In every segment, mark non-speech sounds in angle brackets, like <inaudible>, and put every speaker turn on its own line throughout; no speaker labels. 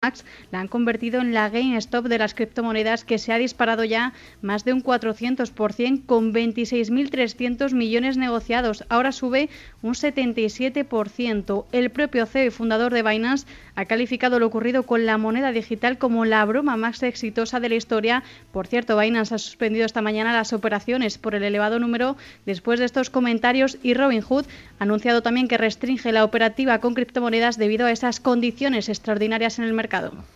Max la han convertido en la GameStop de las criptomonedas que se ha disparado ya más de un 400% con 26.300 millones negociados. Ahora sube un 77%. El propio CEO y fundador de Binance ha calificado lo ocurrido con la moneda digital como la broma más exitosa de la historia. Por cierto, Binance ha suspendido esta mañana las operaciones por el elevado número después de estos comentarios y Robinhood ha anunciado también que restringe la operativa con criptomonedas debido a esas condiciones extraordinarias en el mercado.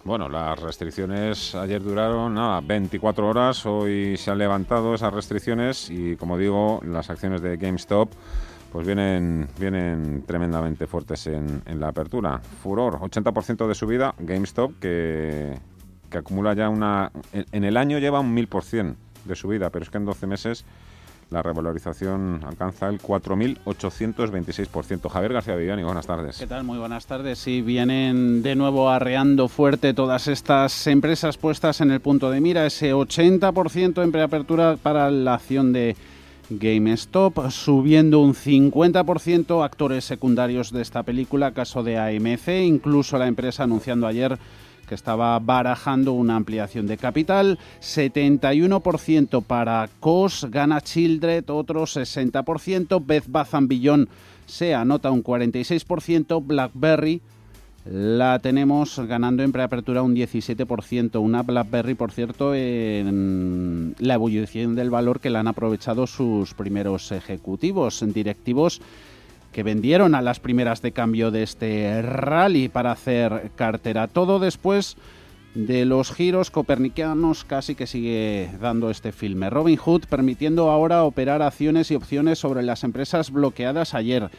Bueno, las restricciones ayer duraron nada, 24 horas, hoy se han levantado esas restricciones y como digo, las acciones de GameStop pues vienen, vienen tremendamente fuertes en, la apertura. Furor, 80% de subida, GameStop que, que acumula ya una... En, el año lleva un 1000% de subida, pero es que en 12 meses la revalorización alcanza el 4.826%. Javier García Viviani, buenas tardes.
¿Qué tal? Muy buenas tardes. Sí, vienen de nuevo arreando fuerte todas estas empresas puestas en el punto de mira. Ese 80% en preapertura para la acción de GameStop, subiendo un 50% actores secundarios de esta película, caso de AMC, incluso la empresa anunciando ayer que estaba barajando una ampliación de capital, 71% para COS, gana Childred otro 60%, Beth Bath se anota un 46%, BlackBerry la tenemos ganando en preapertura un 17%. Una BlackBerry, por cierto, en la evolución del valor que la han aprovechado sus primeros ejecutivos, directivos que vendieron a las primeras de cambio de este rally para hacer cartera. Todo después de los giros copernicanos casi que sigue dando este filme. Robin Hood permitiendo ahora operar acciones y opciones sobre las empresas bloqueadas ayer.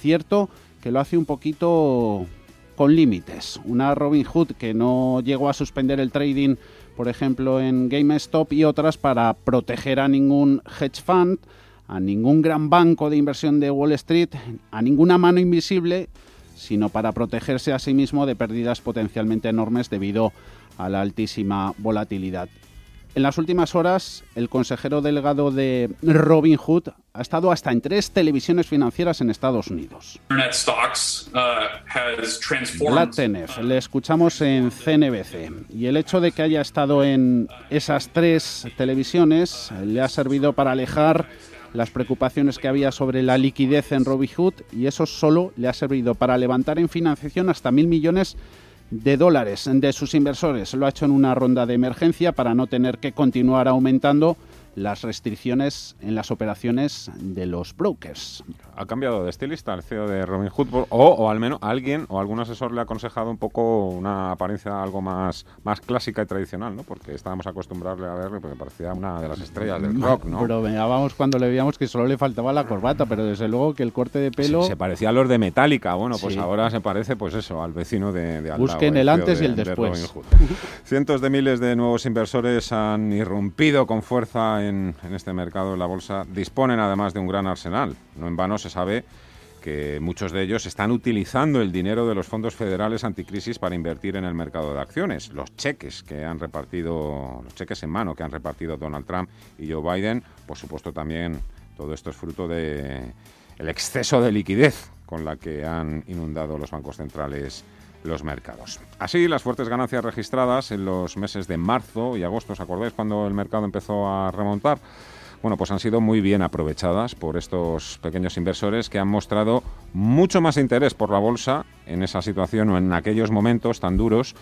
Cierto que lo hace un poquito con límites. Una Robin Hood que no llegó a suspender el trading, por ejemplo, en GameStop y otras para proteger a ningún hedge fund a ningún gran banco de inversión de Wall Street, a ninguna mano invisible, sino para protegerse a sí mismo de pérdidas potencialmente enormes debido a la altísima volatilidad. En las últimas horas, el consejero delegado de Robin Hood ha estado hasta en tres televisiones financieras en Estados Unidos. Vlad Tenev, le escuchamos en CNBC. Y el hecho de que haya estado en esas tres televisiones le ha servido para alejar las preocupaciones que había sobre la liquidez en Robinhood y eso solo le ha servido para levantar en financiación hasta mil millones de dólares de sus inversores. Lo ha hecho en una ronda de emergencia para no tener que continuar aumentando las restricciones en las operaciones de los brokers.
Ha cambiado de estilista el CEO de Robinhood o, o al menos alguien o algún asesor le ha aconsejado un poco una apariencia algo más, más clásica y tradicional, ¿no? Porque estábamos acostumbrados a verle porque parecía una de las estrellas del rock, ¿no?
Pero vamos cuando le veíamos que solo le faltaba la corbata, pero desde luego que el corte de pelo...
Se, parecía a los de Metallica, bueno, pues ahora se parece pues eso, al vecino de, de
Busquen el, antes y el después. <laughs>
Cientos de miles de nuevos inversores han irrumpido con fuerza en, este mercado, en la bolsa, disponen además de un gran arsenal. No en vano se sabe que muchos de ellos están utilizando el dinero de los fondos federales anticrisis para invertir en el mercado de acciones. Los cheques que han repartido, los cheques en mano que han repartido Donald Trump y Joe Biden, por supuesto también todo esto es fruto de el exceso de liquidez con la que han inundado los bancos centrales los mercados. Así, las fuertes ganancias registradas en los meses de marzo y agosto, ¿os acordáis cuando el mercado empezó a remontar? Bueno, pues han sido muy bien aprovechadas por estos pequeños inversores que han mostrado mucho más interés por la bolsa en esa situación o en aquellos momentos tan duros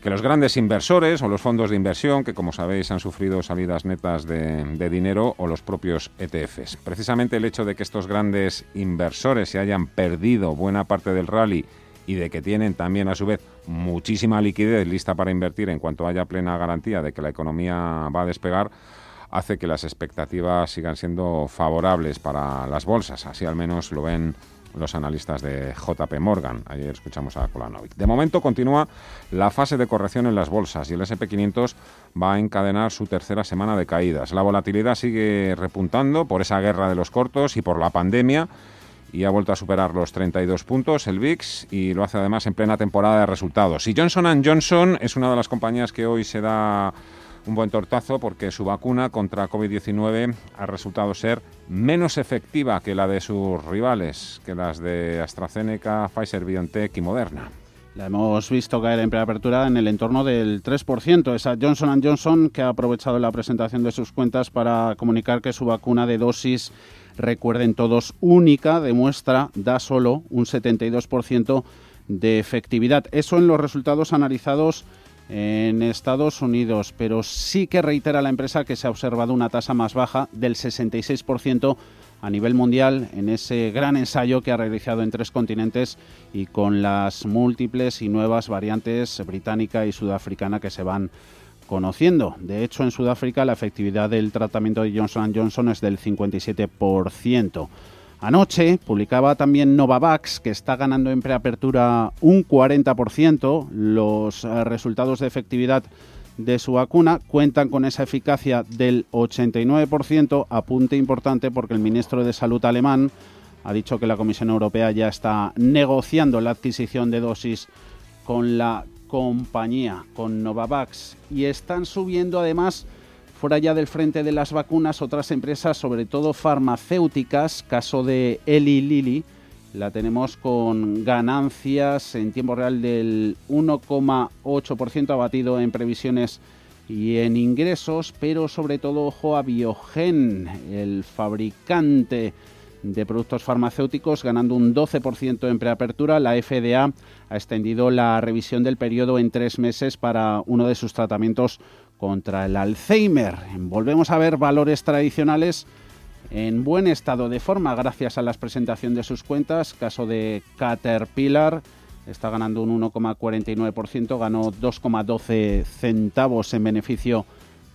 que los grandes inversores o los fondos de inversión, que como sabéis han sufrido salidas netas de, de, dinero, o los propios ETFs. Precisamente el hecho de que estos grandes inversores se hayan perdido buena parte del rally y de que tienen también a su vez muchísima liquidez lista para invertir en cuanto haya plena garantía de que la economía va a despegar, hace que las expectativas sigan siendo favorables para las bolsas. Así al menos lo ven los analistas de JP Morgan. Ayer escuchamos a Kolanovic. De momento continúa la fase de corrección en las bolsas y el SP500 va a encadenar su tercera semana de caídas. La volatilidad sigue repuntando por esa guerra de los cortos y por la pandemia y ha vuelto a superar los 32 puntos el VIX y lo hace además en plena temporada de resultados. Y Johnson Johnson es una de las compañías que hoy se da un buen tortazo porque su vacuna contra COVID-19 ha resultado ser menos efectiva que la de sus rivales, que las de AstraZeneca, Pfizer, BioNTech y Moderna.
La hemos visto caer en preapertura en el entorno del 3%. Esa Johnson Johnson que ha aprovechado la presentación de sus cuentas para comunicar que su vacuna de dosis, recuerden todos, única, demuestra, da solo un 72% de efectividad. Eso en los resultados analizados en Estados Unidos, pero sí que reitera la empresa que se ha observado una tasa más baja del 66% a nivel mundial en ese gran ensayo que ha realizado en tres continentes y con las múltiples y nuevas variantes británica y sudafricana que se van conociendo. De hecho, en Sudáfrica la efectividad del tratamiento de Johnson Johnson es del 57%. Anoche publicaba también Novavax, que está ganando en preapertura un 40%. Los eh, resultados de efectividad de su vacuna cuentan con esa eficacia del 89%, apunte importante porque el ministro de Salud alemán ha dicho que la Comisión Europea ya está negociando la adquisición de dosis con la compañía, con Novavax, y están subiendo además Fuera ya del frente de las vacunas, otras empresas, sobre todo farmacéuticas, caso de Eli Lilly, la tenemos con ganancias en tiempo real del 1,8% abatido en previsiones y en ingresos, pero sobre todo ojo a Biogen, el fabricante de productos farmacéuticos, ganando un 12% en preapertura. La FDA ha extendido la revisión del periodo en tres meses para uno de sus tratamientos contra el Alzheimer. Volvemos a ver valores tradicionales en buen estado de forma gracias a la presentación de sus cuentas. Caso de Caterpillar, está ganando un 1,49%, ganó 2,12 centavos en beneficio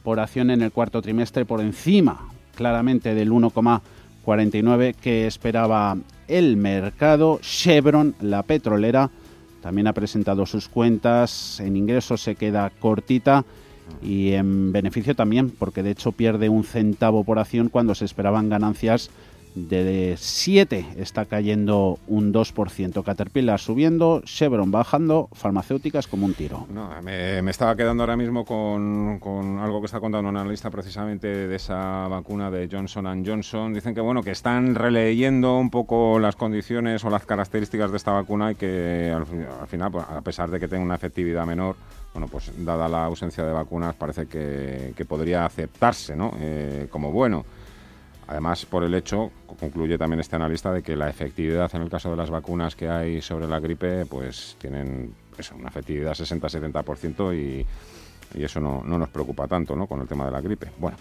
por acción en el cuarto trimestre, por encima claramente del 1,49 que esperaba el mercado. Chevron, la petrolera, también ha presentado sus cuentas, en ingresos se queda cortita y en beneficio también, porque de hecho pierde un centavo por acción cuando se esperaban ganancias de 7 está cayendo un 2%. Caterpillar subiendo, Chevron bajando, farmacéuticas como un tiro.
No, me, estaba quedando ahora mismo con, con, algo que está contando un analista precisamente de esa vacuna de Johnson Johnson. Dicen que bueno que están releyendo un poco las condiciones o las características de esta vacuna y que al, final, pues, a pesar de que tenga una efectividad menor, bueno, pues dada la ausencia de vacunas parece que, podría aceptarse ¿no? Eh, como bueno. Además, por el hecho, concluye también este analista, de que la efectividad en el caso de las vacunas que hay sobre la gripe, pues tienen una efectividad 60-70% y, y eso no, nos preocupa tanto ¿no? con el tema de la gripe. Bueno,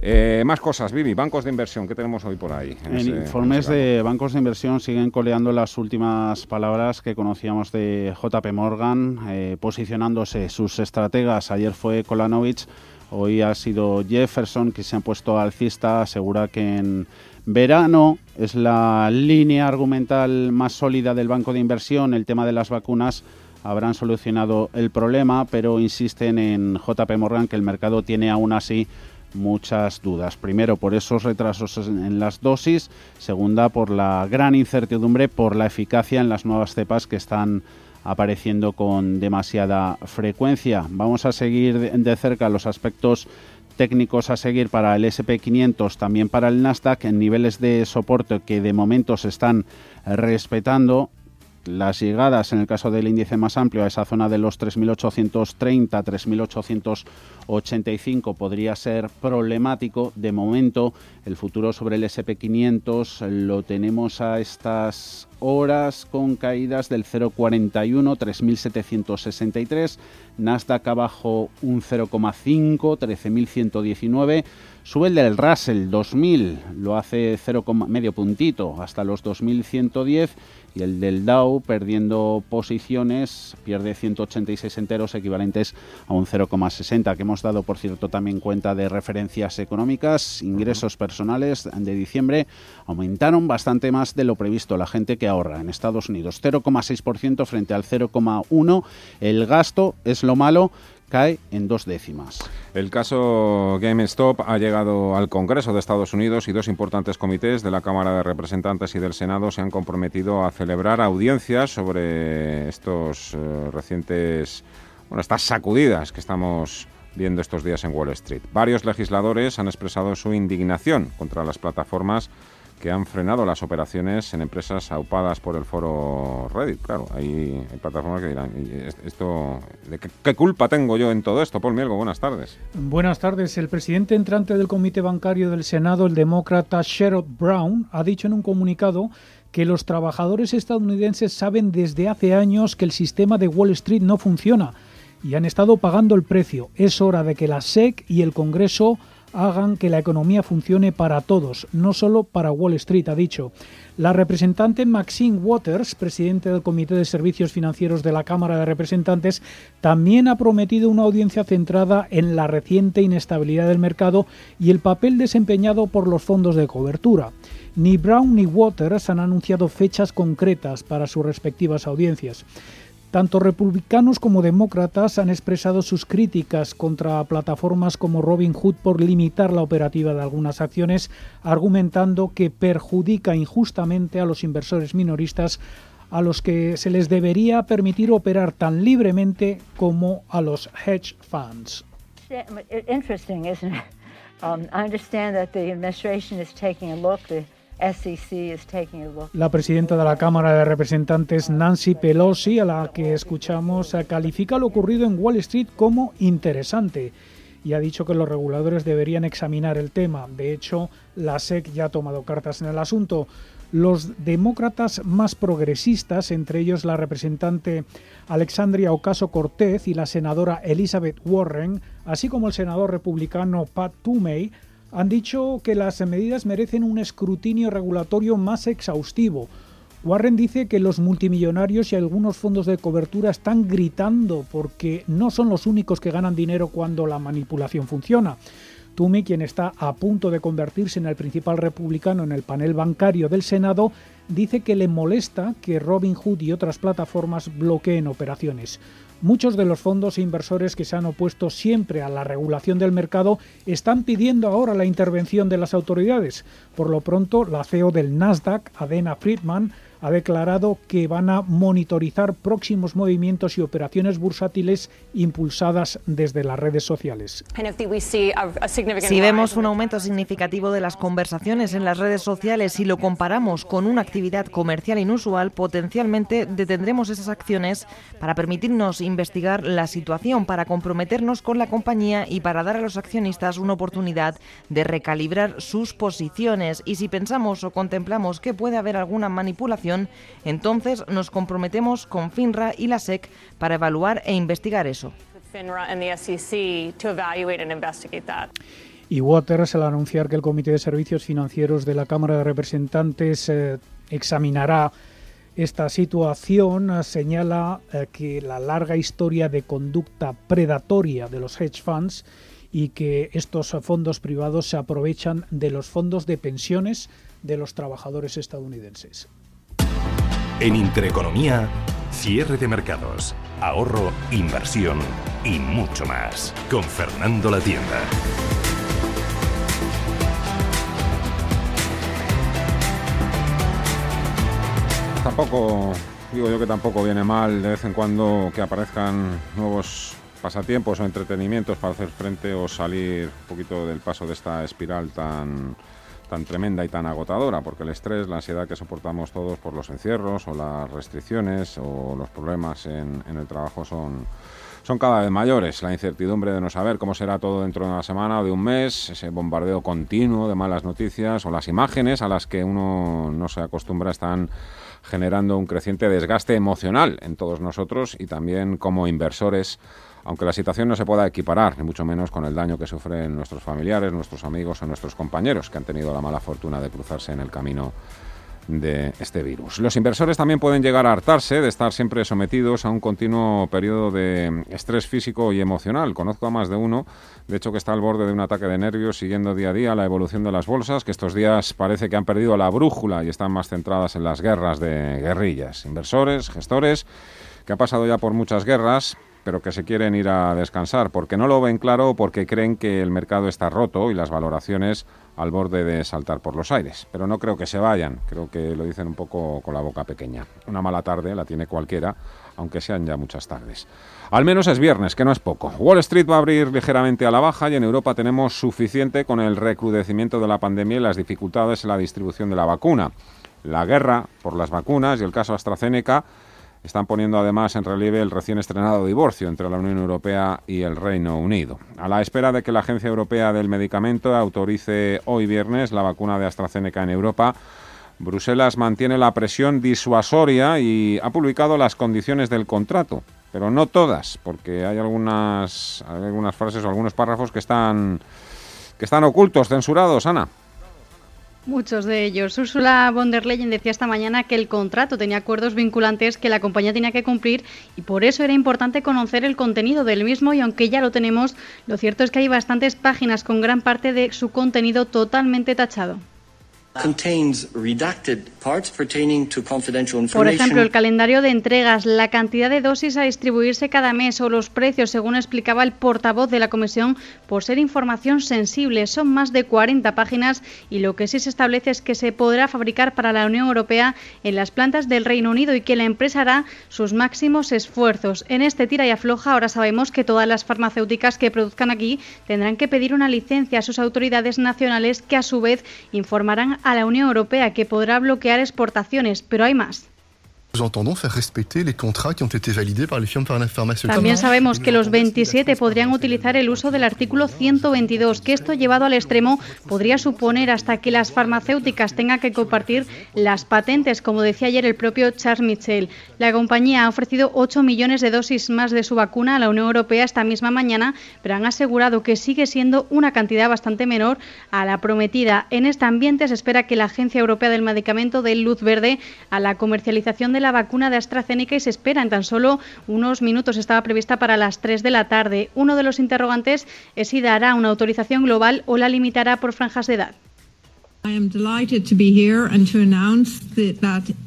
eh, más cosas, Vivi, bancos de inversión, ¿qué tenemos hoy por ahí?
En, informes de bancos de inversión siguen coleando las últimas palabras que conocíamos de JP Morgan, eh, posicionándose sus estrategas. Ayer fue Kolanovich Hoy ha sido Jefferson que se ha puesto alcista, asegura que en verano es la línea argumental más sólida del banco de inversión, el tema de las vacunas habrán solucionado el problema, pero insisten en JP Morgan que el mercado tiene aún así muchas dudas. Primero, por esos retrasos en las dosis. Segunda, por la gran incertidumbre por la eficacia en las nuevas cepas que están apareciendo con demasiada frecuencia. Vamos a seguir de cerca los aspectos técnicos a seguir para el SP500, también para el Nasdaq, en niveles de soporte que de momento se están respetando las llegadas en el caso del índice más amplio a esa zona de los 3.830, 3.885 podría ser problemático. De momento, el futuro sobre el SP500 lo tenemos a estas horas con caídas del 0,41, 3.763. Nasdaq abajo un 0,5, 13.119. Sube el del Russell 2000, lo hace 0, medio puntito hasta los 2110 y el del Dow perdiendo posiciones, pierde 186 enteros equivalentes a un 0,60 que hemos dado por cierto también cuenta de referencias económicas, ingresos personales de diciembre aumentaron bastante más de lo previsto la gente que ahorra en Estados Unidos, 0,6% frente al 0,1, el gasto es lo malo cae en dos décimas.
El caso GameStop ha llegado al Congreso de Estados Unidos y dos importantes comités de la Cámara de Representantes y del Senado se han comprometido a celebrar audiencias sobre estos eh, recientes, bueno, estas sacudidas que estamos viendo estos días en Wall Street. Varios legisladores han expresado su indignación contra las plataformas que han frenado las operaciones en empresas aupadas por el foro Reddit. Claro, hay, plataformas que dirán, esto, ¿de qué, culpa tengo yo en todo esto? Paul Mielgo, buenas tardes.
Buenas tardes. El presidente entrante del Comité Bancario del Senado, el demócrata Sherrod Brown, ha dicho en un comunicado que los trabajadores estadounidenses saben desde hace años que el sistema de Wall Street no funciona y han estado pagando el precio. Es hora de que la SEC y el Congreso hagan que la economía funcione para todos, no solo para Wall Street, ha dicho. La representante Maxine Waters, presidente del Comité de Servicios Financieros de la Cámara de Representantes, también ha prometido una audiencia centrada en la reciente inestabilidad del mercado y el papel desempeñado por los fondos de cobertura. Ni Brown ni Waters han anunciado fechas concretas para sus respectivas audiencias. Tanto republicanos como demócratas han expresado sus críticas contra plataformas como Robinhood por limitar la operativa de algunas acciones, argumentando que perjudica injustamente a los inversores minoristas a los que se les debería permitir operar tan libremente como a los hedge funds. Look. La presidenta de la Cámara de Representantes, Nancy Pelosi, a la que escuchamos, califica lo ocurrido en Wall Street como interesante y ha dicho que los reguladores deberían examinar el tema. De hecho, la SEC ya ha tomado cartas en el asunto. Los demócratas más progresistas, entre ellos la representante Alexandria Ocaso Cortez y la senadora Elizabeth Warren, así como el senador republicano Pat Toomey, han dicho que las medidas merecen un escrutinio regulatorio más exhaustivo. Warren dice que los multimillonarios y algunos fondos de cobertura están gritando porque no son los únicos que ganan dinero cuando la manipulación funciona. Toomey, quien está a punto de convertirse en el principal republicano en el panel bancario del Senado, dice que le molesta que Robinhood y otras plataformas bloqueen operaciones. Muchos de los fondos e inversores que se han opuesto siempre a la regulación del mercado están pidiendo ahora la intervención de las autoridades. Por lo pronto, la CEO del Nasdaq, Adena Friedman, ha declarado que van a monitorizar próximos movimientos y operaciones bursátiles impulsadas desde las redes sociales.
Si vemos un aumento significativo de las conversaciones en las redes sociales y lo comparamos con una actividad comercial inusual, potencialmente detendremos esas acciones para permitirnos investigar la situación, para comprometernos con la compañía y para dar a los accionistas una oportunidad de recalibrar sus posiciones. Y si pensamos o contemplamos que puede haber alguna manipulación, entonces nos comprometemos con FINRA y la SEC para evaluar e investigar eso.
Y Waters, al anunciar que el Comité de Servicios Financieros de la Cámara de Representantes eh, examinará esta situación, señala eh, que la larga historia de conducta predatoria de los hedge funds y que estos fondos privados se aprovechan de los fondos de pensiones de los trabajadores estadounidenses.
En Intereconomía, cierre de mercados, ahorro, inversión y mucho más. Con Fernando La Tienda.
Tampoco, digo yo que tampoco viene mal de vez en cuando que aparezcan nuevos pasatiempos o entretenimientos para hacer frente o salir un poquito del paso de esta espiral tan tan tremenda y tan agotadora, porque el estrés, la ansiedad que soportamos todos por los encierros o las restricciones o los problemas en, el trabajo son, son cada vez mayores. La incertidumbre de no saber cómo será todo dentro de una semana o de un mes, ese bombardeo continuo de malas noticias o las imágenes a las que uno no se acostumbra están generando un creciente desgaste emocional en todos nosotros y también como inversores aunque la situación no se pueda equiparar, ni mucho menos con el daño que sufren nuestros familiares, nuestros amigos o nuestros compañeros que han tenido la mala fortuna de cruzarse en el camino de este virus. Los inversores también pueden llegar a hartarse de estar siempre sometidos a un continuo periodo de estrés físico y emocional. Conozco a más de uno, de hecho, que está al borde de un ataque de nervios siguiendo día a día la evolución de las bolsas, que estos días parece que han perdido la brújula y están más centradas en las guerras de guerrillas. Inversores, gestores, que han pasado ya por muchas guerras, pero que se quieren ir a descansar porque no lo ven claro o porque creen que el mercado está roto y las valoraciones al borde de saltar por los aires. Pero no creo que se vayan, creo que lo dicen un poco con la boca pequeña. Una mala tarde la tiene cualquiera, aunque sean ya muchas tardes. Al menos es viernes, que no es poco. Wall Street va a abrir ligeramente a la baja y en Europa tenemos suficiente con el recrudecimiento de la pandemia y las dificultades en la distribución de la vacuna. La guerra por las vacunas y el caso AstraZeneca están poniendo además en relieve el recién estrenado divorcio entre la Unión Europea y el Reino Unido. A la espera de que la Agencia Europea del Medicamento autorice hoy viernes la vacuna de AstraZeneca en Europa, Bruselas mantiene la presión disuasoria y ha publicado las condiciones del contrato pero no todas, porque hay algunas, algunas frases o algunos párrafos que están, que están ocultos, censurados, Ana.
Muchos de ellos. Ursula von der Leyen decía esta mañana que el contrato tenía acuerdos vinculantes que la compañía tenía que cumplir y por eso era importante conocer el contenido del mismo y aunque ya lo tenemos, lo cierto es que hay bastantes páginas con gran parte de su contenido totalmente tachado. Por ejemplo, el calendario de entregas, la cantidad de dosis a distribuirse cada mes o los precios, según explicaba el portavoz de la Comisión, por ser información sensible. Son más de 40 páginas y lo que sí se establece es que se podrá fabricar para la Unión Europea en las plantas del Reino Unido y que la empresa hará sus máximos esfuerzos. En este tira y afloja, ahora sabemos que todas las farmacéuticas que produzcan aquí tendrán que pedir una licencia a sus autoridades nacionales que a su vez informarán a la Unión Europea que podrá bloquear exportaciones, pero hay más. También sabemos que los 27 podrían utilizar el uso del artículo 122, que esto llevado al extremo podría suponer hasta que las farmacéuticas tengan que compartir las patentes, como decía ayer el propio Charles Michel. La compañía ha ofrecido 8 millones de dosis más de su vacuna a la Unión Europea esta misma mañana, pero han asegurado que sigue siendo una cantidad bastante menor a la prometida. En este ambiente se espera que la Agencia Europea del Medicamento dé luz verde a la comercialización de la vacuna de AstraZeneca y se espera en tan solo unos minutos. Estaba prevista para las 3 de la tarde. Uno de los interrogantes es si dará una autorización global o la limitará por franjas de edad.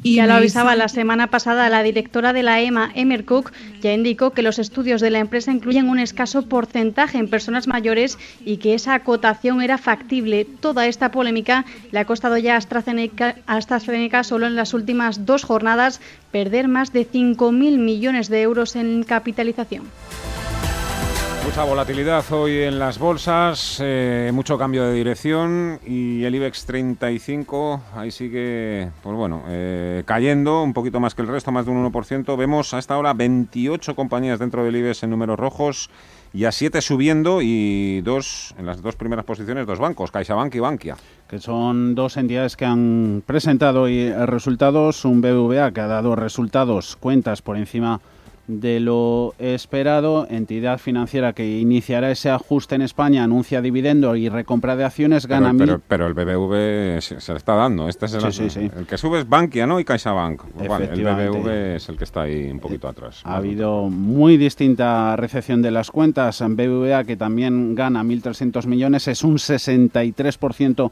Ya lo avisaba la semana pasada la directora de la EMA, Emer Cook, ya indicó que los estudios de la empresa incluyen un escaso porcentaje en personas mayores y que esa acotación era factible. Toda esta polémica le ha costado ya a AstraZeneca, a AstraZeneca solo en las últimas dos jornadas perder más de 5.000 millones de euros en capitalización.
Mucha volatilidad hoy en las bolsas, eh, mucho cambio de dirección y el IBEX 35 ahí sigue, pues bueno, eh, cayendo un poquito más que el resto, más de un 1%. Vemos a esta hora 28 compañías dentro del IBEX en números rojos y a 7 subiendo y dos en las dos primeras posiciones dos bancos, CaixaBank y Bankia.
Que son dos entidades que han presentado hoy resultados, un BBVA que ha dado resultados, cuentas por encima de lo esperado. Entidad financiera que iniciará ese ajuste en España, anuncia dividendo y recompra de acciones, gana
pero, pero, el BBV se, le está dando. Este es el, el que sube es Bankia, ¿no? Y CaixaBank. el BBV es el que está ahí un poquito atrás.
Ha habido muy distinta recepción de las cuentas. En BBVA, que también gana 1.300 millones, es un 63%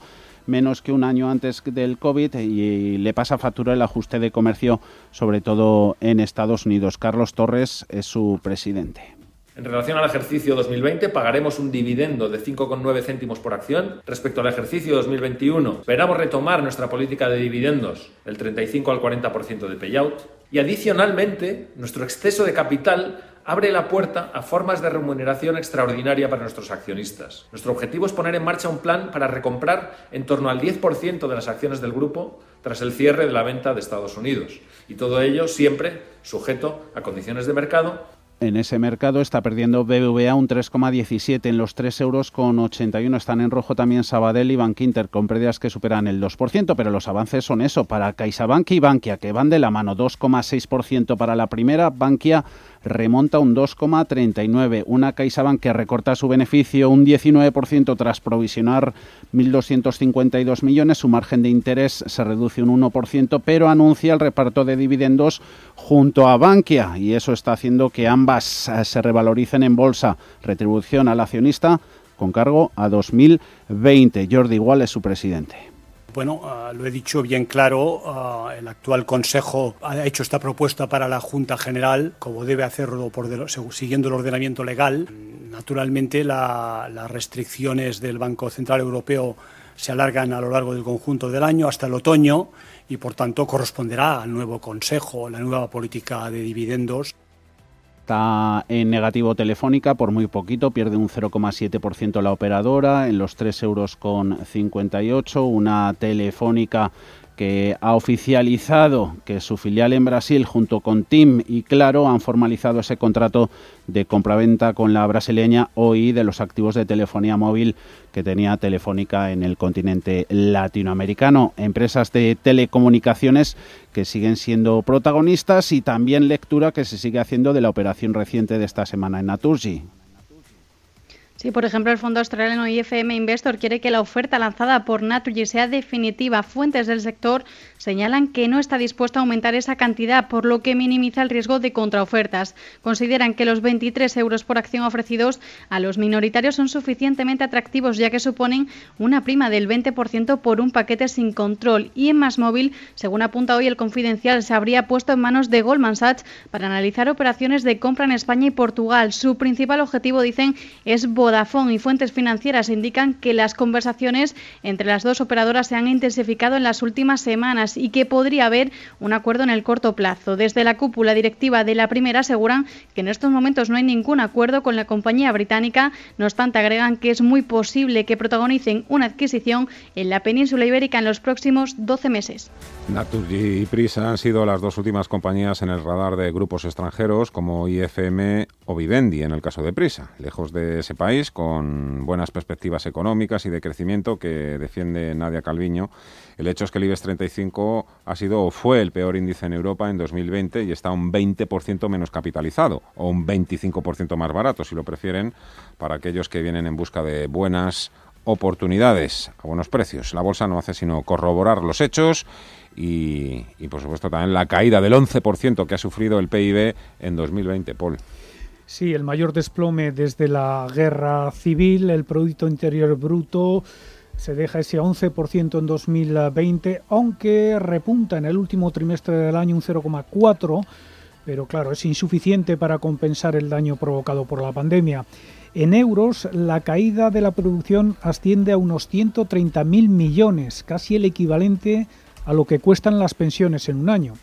menos que un año antes del COVID y le pasa factura el ajuste de comercio, sobre todo en Estados Unidos. Carlos Torres es su presidente.
En relación al ejercicio 2020, pagaremos un dividendo de 5,9 céntimos por acción. Respecto al ejercicio 2021, esperamos retomar nuestra política de dividendos del 35 al 40% de payout. Y adicionalmente, nuestro exceso de capital abre la puerta a formas de remuneración extraordinaria para nuestros accionistas. Nuestro objetivo es poner en marcha un plan para recomprar en torno al 10% de las acciones del grupo tras el cierre de la venta de Estados Unidos. Y todo ello siempre sujeto a condiciones de mercado
en ese mercado está perdiendo BBVA un 3,17 en los 3 euros con 81. Están en rojo también Sabadell y Bankinter con pérdidas que superan el 2%, pero los avances son eso para CaixaBank y Bankia que van de la mano 2,6% para la primera, Bankia remonta un 2,39. Una CaixaBank que recorta su beneficio un 19% tras provisionar 1.252 millones. Su margen de interés se reduce un 1%, pero anuncia el reparto de dividendos junto a Bankia y eso está haciendo que ambas eh, se revaloricen en bolsa. Retribución al accionista con cargo a 2020. Jordi Igual es su presidente.
Bueno, ah, lo he dicho bien claro, ah, el actual Consejo ha hecho esta propuesta para la Junta General, como debe hacerlo siguiendo el ordenamiento legal. Naturalmente, las restricciones del Banco Central Europeo se alargan a lo largo del conjunto del año hasta el otoño y, por tanto, corresponderá al nuevo Consejo, la nueva política de dividendos.
En negativo Telefónica por muy poquito, pierde un 0,7% la operadora en los 3 euros con 58, una Telefónica que ha oficializado que su filial en Brasil junto con TIM y Claro han formalizado ese contrato de compraventa con la brasileña OI de los activos de telefonía móvil que tenía Telefónica en el continente latinoamericano. Empresas de telecomunicaciones que siguen siendo protagonistas y también lectura que se sigue haciendo de la operación reciente de esta semana en Naturgy.
Sí, por ejemplo, el fondo australiano IFM Investor quiere que la oferta lanzada por Naturgy sea definitiva. Fuentes del sector señalan que no está dispuesto a aumentar esa cantidad, por lo que minimiza el riesgo de contraofertas. Consideran que los 23 euros por acción ofrecidos a los minoritarios son suficientemente atractivos, ya que suponen una prima del 20% por un paquete sin control. Y en Más Móvil, según apunta hoy el Confidencial, se habría puesto en manos de Goldman Sachs para analizar operaciones de compra en España y Portugal. Su principal objetivo, dicen, es Vodafone y fuentes financieras indican que las conversaciones entre las dos operadoras se han intensificado en las últimas semanas y que podría haber un acuerdo en el corto plazo. Desde la cúpula directiva de la primera aseguran que en estos momentos no hay ningún acuerdo con la compañía británica, no obstante agregan que es muy posible que protagonicen una adquisición en la península ibérica en los próximos 12 meses.
Naturgy y Prisa han sido las dos últimas compañías en el radar de grupos extranjeros como IFM o Vivendi en el caso de Prisa, lejos de ese país con buenas perspectivas económicas y de crecimiento que defiende Nadia Calviño. El hecho es que el IBEX 35 ha sido o fue el peor índice en Europa en 2020 y está un 20% menos capitalizado o un 25% más barato, si lo prefieren, para aquellos que vienen en busca de buenas oportunidades a buenos precios. La bolsa no hace sino corroborar los hechos y, y por supuesto también la caída del 11% que ha sufrido el PIB en 2020, Paul.
Sí, el mayor desplome desde la guerra civil, el Producto Interior Bruto se deja ese 11% en 2020, aunque repunta en el último trimestre del año un 0,4%, pero claro, es insuficiente para compensar el daño provocado por la pandemia. En euros, la caída de la producción asciende a unos 130.000 millones, casi el equivalente a lo que cuestan las pensiones en un año.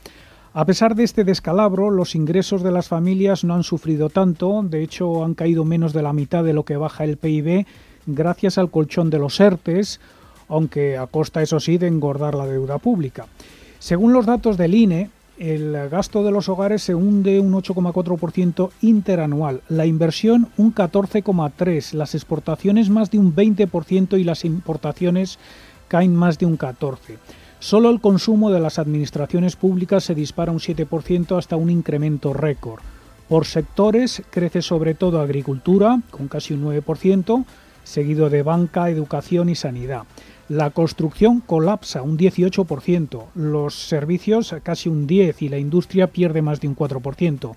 A pesar de este descalabro, los ingresos de las familias no han sufrido tanto, de hecho han caído menos de la mitad de lo que baja el PIB gracias al colchón de los ERTES, aunque a costa, eso sí, de engordar la deuda pública. Según los datos del INE, el gasto de los hogares se hunde un 8,4% interanual, la inversión un 14,3%, las exportaciones más de un 20% y las importaciones caen más de un 14%. Solo el consumo de las administraciones públicas se dispara un 7% hasta un incremento récord. Por sectores crece sobre todo agricultura, con casi un 9%, seguido de banca, educación y sanidad. La construcción colapsa un 18%, los servicios casi un 10% y la industria pierde más de un 4%.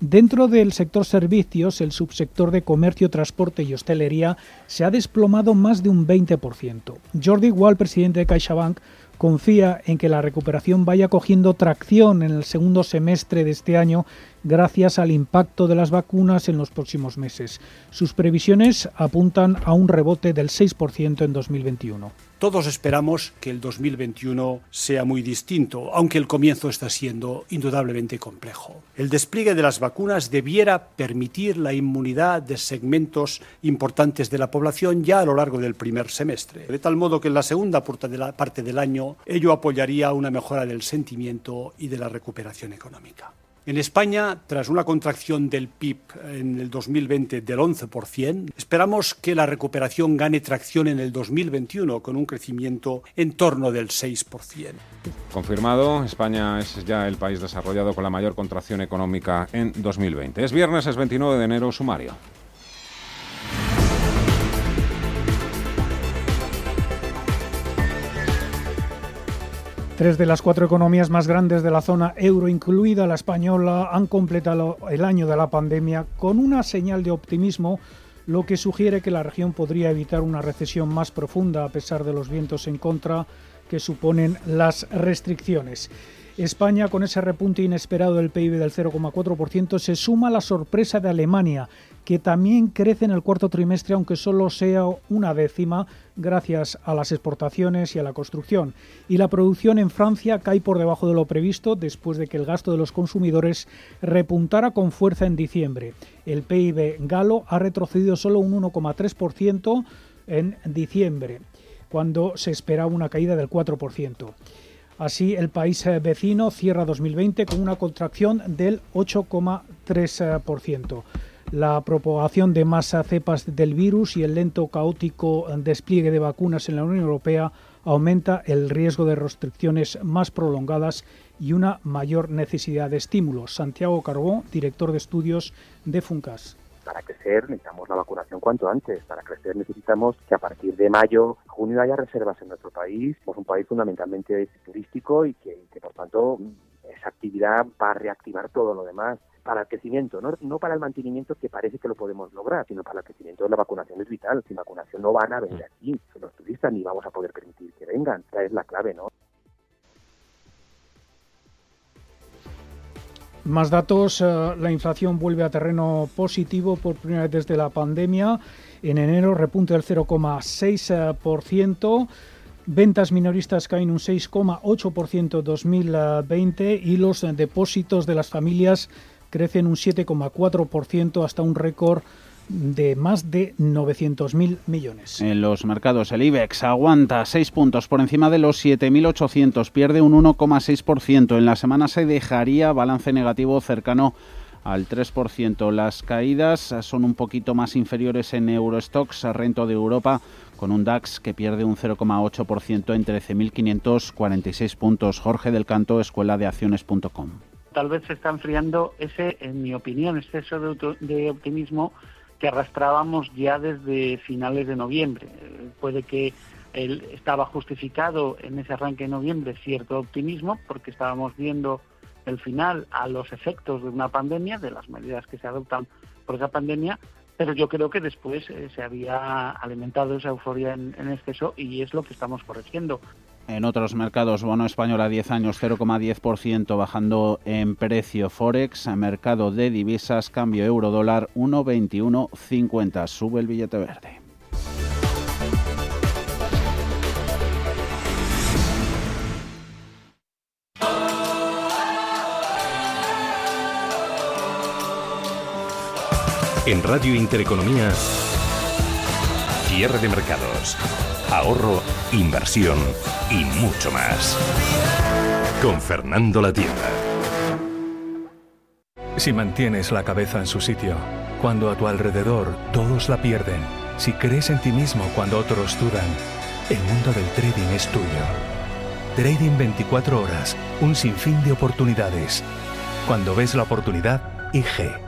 Dentro del sector servicios, el subsector de comercio, transporte y hostelería se ha desplomado más de un 20%. Jordi Wall, presidente de CaixaBank, confía en que la recuperación vaya cogiendo tracción en el segundo semestre de este año gracias al impacto de las vacunas en los próximos meses. Sus previsiones apuntan a un rebote del 6% en 2021.
Todos esperamos que el 2021 sea muy distinto, aunque el comienzo está siendo indudablemente complejo. El despliegue de las vacunas debiera permitir la inmunidad de segmentos importantes de la población ya a lo largo del primer semestre, de tal modo que en la segunda parte del año ello apoyaría una mejora del sentimiento y de la recuperación económica. En España, tras una contracción del PIB en el 2020 del 11%, esperamos que la recuperación gane tracción en el 2021 con un crecimiento en torno del 6%.
Confirmado, España es ya el país desarrollado con la mayor contracción económica en 2020. Es viernes, es 29 de enero, sumario.
Tres de las cuatro economías más grandes de la zona euro, incluida la española, han completado el año de la pandemia con una señal de optimismo, lo que sugiere que la región podría evitar una recesión más profunda a pesar de los vientos en contra que suponen las restricciones. España, con ese repunte inesperado del PIB del 0,4%, se suma la sorpresa de Alemania, que también crece en el cuarto trimestre, aunque solo sea una décima, gracias a las exportaciones y a la construcción. Y la producción en Francia cae por debajo de lo previsto después de que el gasto de los consumidores repuntara con fuerza en diciembre. El PIB galo ha retrocedido solo un 1,3% en diciembre, cuando se esperaba una caída del 4%. Así, el país eh, vecino cierra 2020 con una contracción del 8,3% la propagación de más cepas del virus y el lento caótico despliegue de vacunas en la Unión Europea aumenta el riesgo de restricciones más prolongadas y una mayor necesidad de estímulos. Santiago Carbón, director de estudios de FUNCAS
para crecer necesitamos la vacunación cuanto antes. Para crecer necesitamos que a partir de mayo, junio haya reservas en nuestro país. Somos un país fundamentalmente turístico y que, que por tanto esa actividad va a reactivar todo lo demás para el crecimiento, no, para el mantenimiento que parece que lo podemos lograr, sino para el crecimiento de la vacunación es vital. Sin vacunación no van a venir aquí los turistas ni vamos a poder permitir que vengan. Esa es la clave, ¿no?
Más datos, eh, la inflación vuelve a terreno positivo por primera vez desde la pandemia. En enero repunte del 0,6%. Ventas minoristas caen un 6,8% 2020 y los depósitos de las familias crecen un 7,4% hasta un récord de más de 900.000 millones.
En los mercados el IBEX aguanta 6 puntos por encima de los 7.800, pierde un 1,6%. En la semana se dejaría balance negativo cercano al 3%. Las caídas son un poquito más inferiores en Eurostox, rento de Europa, con un DAX que pierde un 0,8% en 13.546 puntos. Jorge del Canto, escuela de acciones.com
tal vez se está enfriando ese, en mi opinión, exceso de, optimismo que arrastrábamos ya desde finales de noviembre. Puede que estaba justificado en ese arranque de noviembre cierto optimismo porque estábamos viendo el final a los efectos de una pandemia, de las medidas que se adoptan por esa pandemia, pero yo creo que después eh, se había alimentado esa euforia en exceso y es lo que estamos corrigiendo.
En otros mercados, bono español a 10 años 0,10% bajando en precio Forex, mercado de divisas, cambio euro dólar 1,2150. Sube el billete verde.
En Radio Intereconomía, cierre de mercados ahorro, inversión y mucho más. Con Fernando La Tienda.
Si mantienes la cabeza en su sitio, cuando a tu alrededor todos la pierden, si crees en ti mismo cuando otros dudan, el mundo del trading es tuyo. Trading 24 horas, un sinfín de oportunidades. Cuando ves la oportunidad, IG.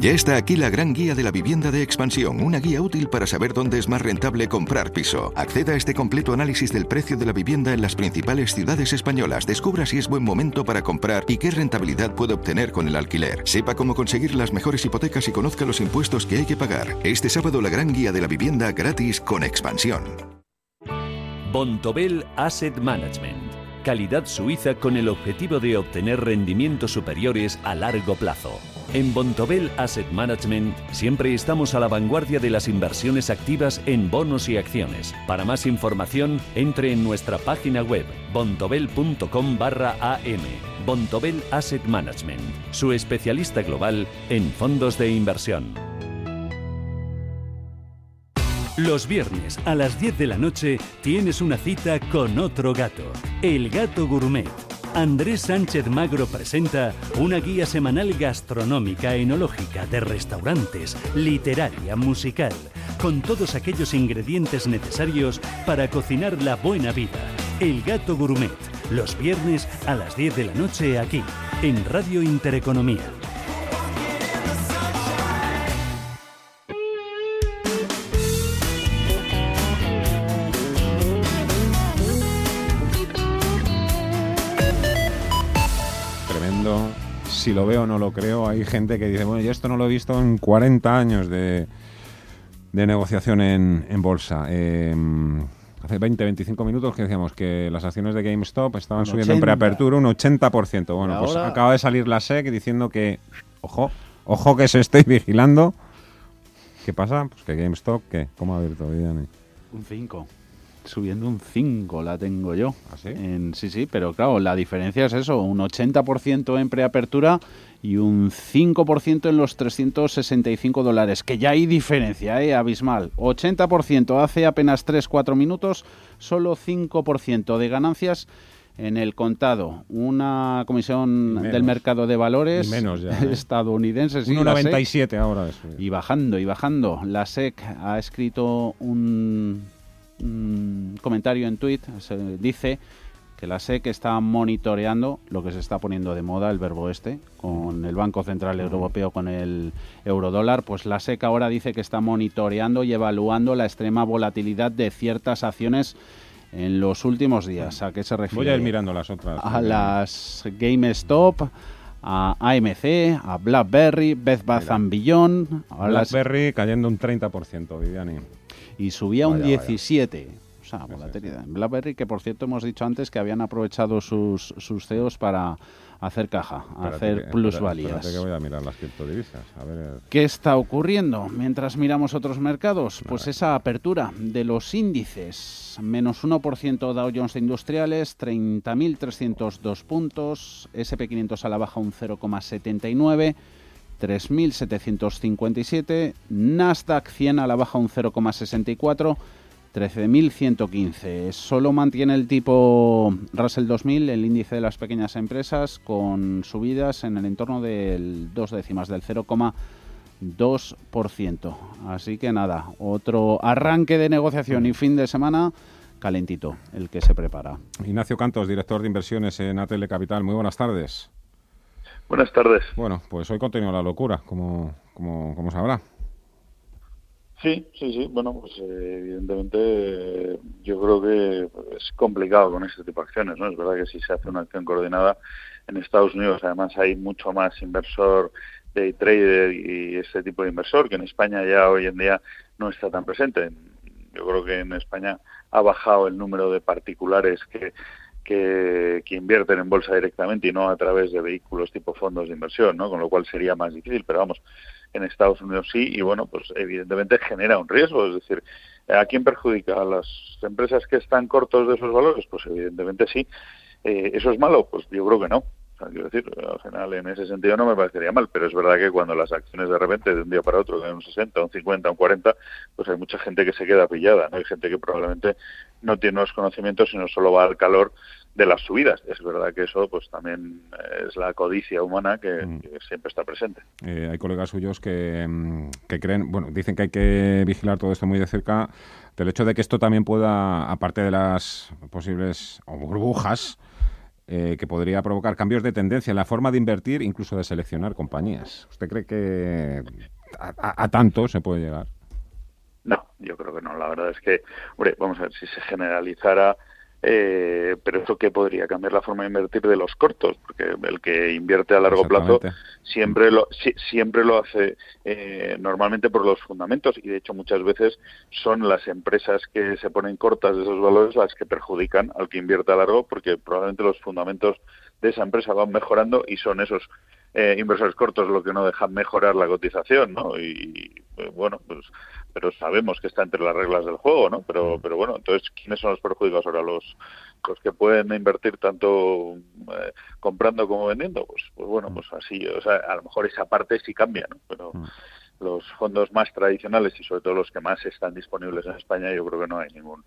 Ya está aquí la gran guía de la vivienda de expansión, una guía útil para saber dónde es más rentable comprar piso. Acceda a este completo análisis del precio de la vivienda en las principales ciudades españolas. Descubra si es buen momento para comprar y qué rentabilidad puede obtener con el alquiler. Sepa cómo conseguir las mejores hipotecas y conozca los impuestos que hay que pagar. Este sábado la gran guía de la vivienda gratis con expansión.
Bontobel Asset Management. Calidad suiza con el objetivo de obtener rendimientos superiores a largo plazo. En Bontobel Asset Management siempre estamos a la vanguardia de las inversiones activas en bonos y acciones. Para más información, entre en nuestra página web bontobel.com barra am. Bontobel Asset Management, su especialista global en fondos de inversión. Los viernes a las 10 de la noche tienes una cita con otro gato, el gato gourmet Andrés Sánchez Magro presenta una guía semanal gastronómica, enológica, de restaurantes, literaria, musical, con todos aquellos ingredientes necesarios para cocinar la buena vida. El Gato Gourmet, los viernes a las 10 de la noche aquí, en Radio Intereconomía.
Si lo veo o no lo creo. Hay gente que dice, bueno, yo esto no lo he visto en 40 años de, de negociación en, en bolsa. Em, hace 20, 25 minutos que decíamos que las acciones de GameStop estaban subiendo en preapertura un 80%. Bueno, pues acaba de salir la SEC diciendo que, ojo, ojo que se estoy <laughs> vigilando. ¿Qué pasa? Pues que GameStop, ¿qué? ¿Cómo ha abierto? Un
5 subiendo un 5 la tengo yo.
¿Ah, sí?
En, sí, sí, pero claro, la diferencia es eso, un 80% en preapertura y un 5% en los 365 dólares, que ya hay diferencia, ¿eh? abismal. 80% hace apenas 3-4 minutos, solo 5% de ganancias en el contado. Una comisión del mercado de valores
menos
ya, <laughs> ¿eh? estadounidense.
Sí, 1,97 ahora.
Y bajando, y bajando. La SEC ha escrito un comentario en tweet, se dice que la SEC está monitoreando lo que se está poniendo de moda, el verbo este, con el Banco Central Europeo, con el eurodólar, pues la SEC ahora dice que está monitoreando y evaluando la extrema volatilidad de ciertas acciones en los últimos días. ¿A qué se refiere?
Voy a ir mirando las otras.
A las GameStop, a AMC, a BlackBerry, Beth Bath Beyond.
A BlackBerry cayendo un 30%, Viviani.
Y subía un 17% volatilidad. En BlackBerry, que por cierto hemos dicho antes que habían aprovechado sus, sus CEOs para hacer caja, hacer plusvalías.
que voy a mirar las criptodivisas. A ver.
¿Qué está ocurriendo mientras miramos otros mercados? Pues esa apertura de los índices. Menos 1% Dow Jones Industriales, 30.302 puntos. SP500 a la baja un 0,79. 3.757, Nasdaq 100 a la baja un 0,64, 13.115. Solo mantiene el tipo Russell 2000, el índice de las pequeñas empresas, con subidas en el entorno del dos décimas, del 0,2%. Así que nada, otro arranque de negociación y fin de semana calentito, el que se prepara.
Ignacio Cantos, director de inversiones en ATL Capital. Muy buenas tardes.
Buenas tardes.
Bueno, pues hoy continúa la locura, como, como, como sabrá.
Sí, sí, sí. Bueno, pues eh, evidentemente yo creo que es complicado con este tipo de acciones, ¿no? Es verdad que si se hace una acción coordinada en Estados Unidos, además hay mucho más inversor de trader y ese tipo de inversor que en España ya hoy en día no está tan presente. Yo creo que en España ha bajado el número de particulares que que, invierten en bolsa directamente y no a través de vehículos tipo fondos de inversión, ¿no? Con lo cual sería más difícil, pero vamos, en Estados Unidos sí, y bueno, pues evidentemente genera un riesgo, es decir, ¿a quién perjudica? ¿A las empresas que están cortos de esos valores? Pues evidentemente sí. Eh, ¿Eso es malo? Pues yo creo que no. quiero decir, al final en ese sentido no me parecería mal, pero es verdad que cuando las acciones de repente de un día para otro caen un 60, un 50, un 40, pues hay mucha gente que se queda pillada, ¿no? Hay gente que probablemente no tiene los conocimientos, sino solo va al calor de las subidas. Es verdad que eso pues también es la codicia humana que, mm. siempre está presente.
Eh, hay colegas suyos que, mm, que, creen, bueno, dicen que hay que vigilar todo esto muy de cerca del hecho de que esto también pueda, aparte de las posibles burbujas, eh, que podría provocar cambios de tendencia en la forma de invertir, incluso de seleccionar compañías. ¿Usted cree que a, a tanto se puede llegar?
No, yo creo que no. La verdad es que, hombre, vamos a ver, si se generalizara eh, pero eso que podría cambiar la forma de invertir de los cortos, porque el que invierte a largo plazo siempre lo siempre lo hace eh, normalmente por los fundamentos y de hecho muchas veces son las empresas que se ponen cortas de esos valores las que perjudican al que invierte a largo porque probablemente los fundamentos de esa empresa van mejorando y son esos eh, inversores cortos lo que no dejan mejorar la cotización, ¿no? Y, bueno, pues pero sabemos que está entre las reglas del juego, ¿no? Pero, mm. pero bueno, entonces, ¿quiénes son los perjudicados ahora? Los, los que pueden invertir tanto eh, comprando como vendiendo, pues, pues bueno, mm. pues así, o sea, a lo mejor esa parte sí cambia, ¿no? Pero mm. los fondos más tradicionales y sobre todo los que más están disponibles en España, yo creo que no hay ningún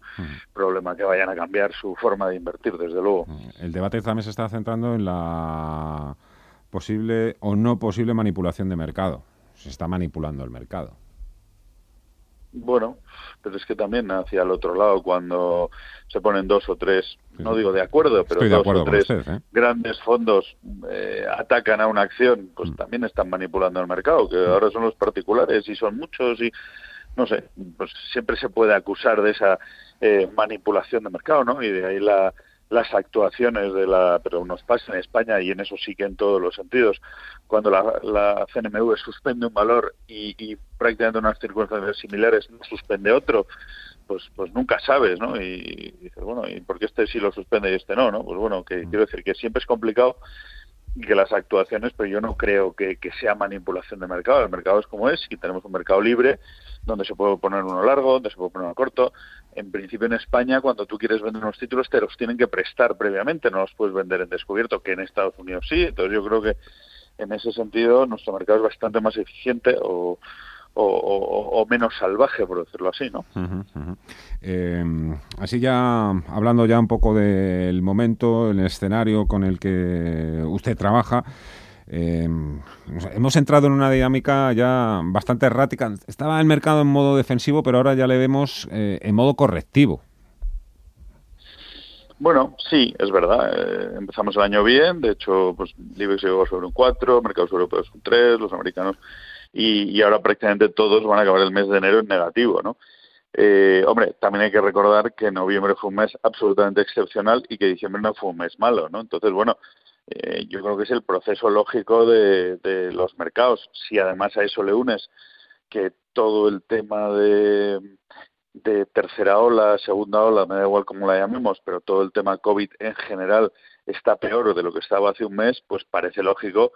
problema que vayan a cambiar su forma de invertir, desde luego.
El debate también se está centrando en la posible o no posible manipulación de mercado. Se está manipulando el mercado.
Bueno, pero es que también hacia el otro lado, cuando se ponen dos o tres, no digo de acuerdo, pero dos o tres ¿eh? grandes fondos eh, atacan a una acción, pues mm. también están manipulando el mercado, que mm. ahora son los particulares y son muchos y no sé, pues siempre se puede acusar de esa eh, manipulación de mercado, ¿no? Y de ahí la, las actuaciones de la, pero nos pasa en España y en eso sí que en todos los sentidos, cuando la, la CNMV suspende un valor y, y prácticamente en unas circunstancias similares no suspende otro, pues pues nunca sabes, ¿no? Y, dices, bueno, ¿y por qué este sí lo suspende y este no, no? Pues bueno, que quiero decir que siempre es complicado que las actuaciones, pero yo no creo que, que, sea manipulación de mercado. El mercado es como es y tenemos un mercado libre donde se puede poner uno largo, donde se puede poner uno corto. En principio en España, cuando tú quieres vender unos títulos, te los tienen que prestar previamente, no los puedes vender en descubierto, que en Estados Unidos sí. Entonces yo creo que en ese sentido nuestro mercado es bastante más eficiente o, o, menos salvaje, por decirlo así, ¿no?
Eh, así ya, hablando ya un poco del momento, el escenario con el que usted trabaja, eh, hemos entrado en una dinámica ya bastante errática. Estaba el mercado en modo defensivo, pero ahora ya le vemos eh, en modo correctivo.
Bueno, sí, es verdad. empezamos el año bien. De hecho, pues IBEX llegó sobre un 4, mercados europeos un 3, los americanos y, ahora prácticamente todos van a acabar el mes de enero en negativo, ¿no? Eh, hombre, también hay que recordar que noviembre fue un mes absolutamente excepcional y que diciembre no fue un mes malo, ¿no? Entonces, bueno, eh, yo creo que es el proceso lógico de, los mercados. Si además a eso le unes que todo el tema de, tercera ola, segunda ola, me da igual cómo la llamemos, pero todo el tema COVID en general está peor de lo que estaba hace un mes, pues parece lógico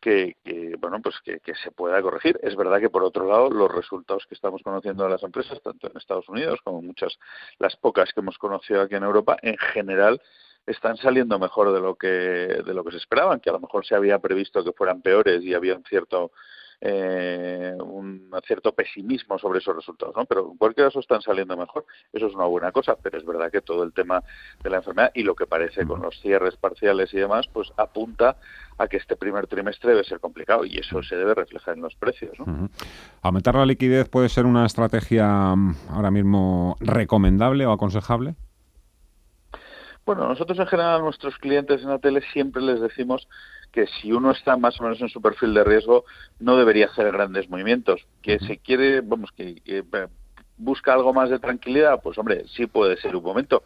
que, bueno pues que, se pueda corregir. Es verdad que por otro lado los resultados que estamos conociendo de las empresas, tanto en Estados Unidos como muchas las pocas que hemos conocido aquí en Europa, en general están saliendo mejor de lo que de lo que se esperaban, que a lo mejor se había previsto que fueran peores y había un cierto eh, un cierto pesimismo sobre esos resultados, ¿no? Pero en cualquier caso están saliendo mejor. Eso es una buena cosa, pero es verdad que todo el tema de la enfermedad y lo que parece con los cierres parciales y demás, pues apunta a que este primer trimestre debe ser complicado y eso se debe reflejar en los precios. ¿no?
¿Aumentar la liquidez puede ser una estrategia mm, ahora mismo recomendable o aconsejable?
Bueno, nosotros en general a nuestros clientes en la tele siempre les decimos que si uno está más o menos en su perfil de riesgo no debería hacer grandes movimientos. Que se quiere, vamos, que, que busca algo más de tranquilidad, pues hombre, sí puede ser un momento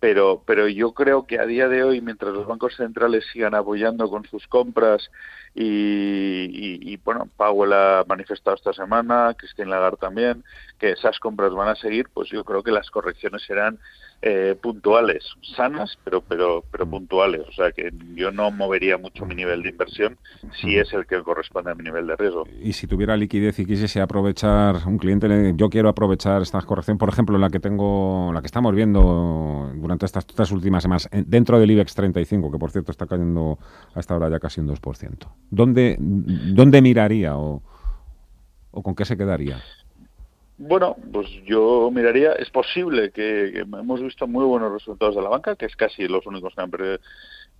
pero pero yo creo que a día de hoy mientras los bancos centrales sigan apoyando con sus compras y, y, bueno Powell ha manifestado esta semana Christine Lagarde también que esas compras van a seguir pues yo creo que las correcciones serán eh, puntuales, sanas, pero pero pero puntuales. O sea que yo no movería mucho mi nivel de inversión si es el que corresponde a mi nivel de riesgo.
Y si tuviera liquidez y quisiese aprovechar un cliente, yo quiero aprovechar esta corrección, por ejemplo, la que tengo, la que estamos viendo durante estas tres últimas semanas dentro del IBEX 35, que por cierto está cayendo a esta hora ya casi un 2%. ¿Dónde dónde miraría o, o con qué se quedaría?
Bueno, pues yo miraría, es posible que, hemos visto muy buenos resultados de la banca, que es casi los únicos que han,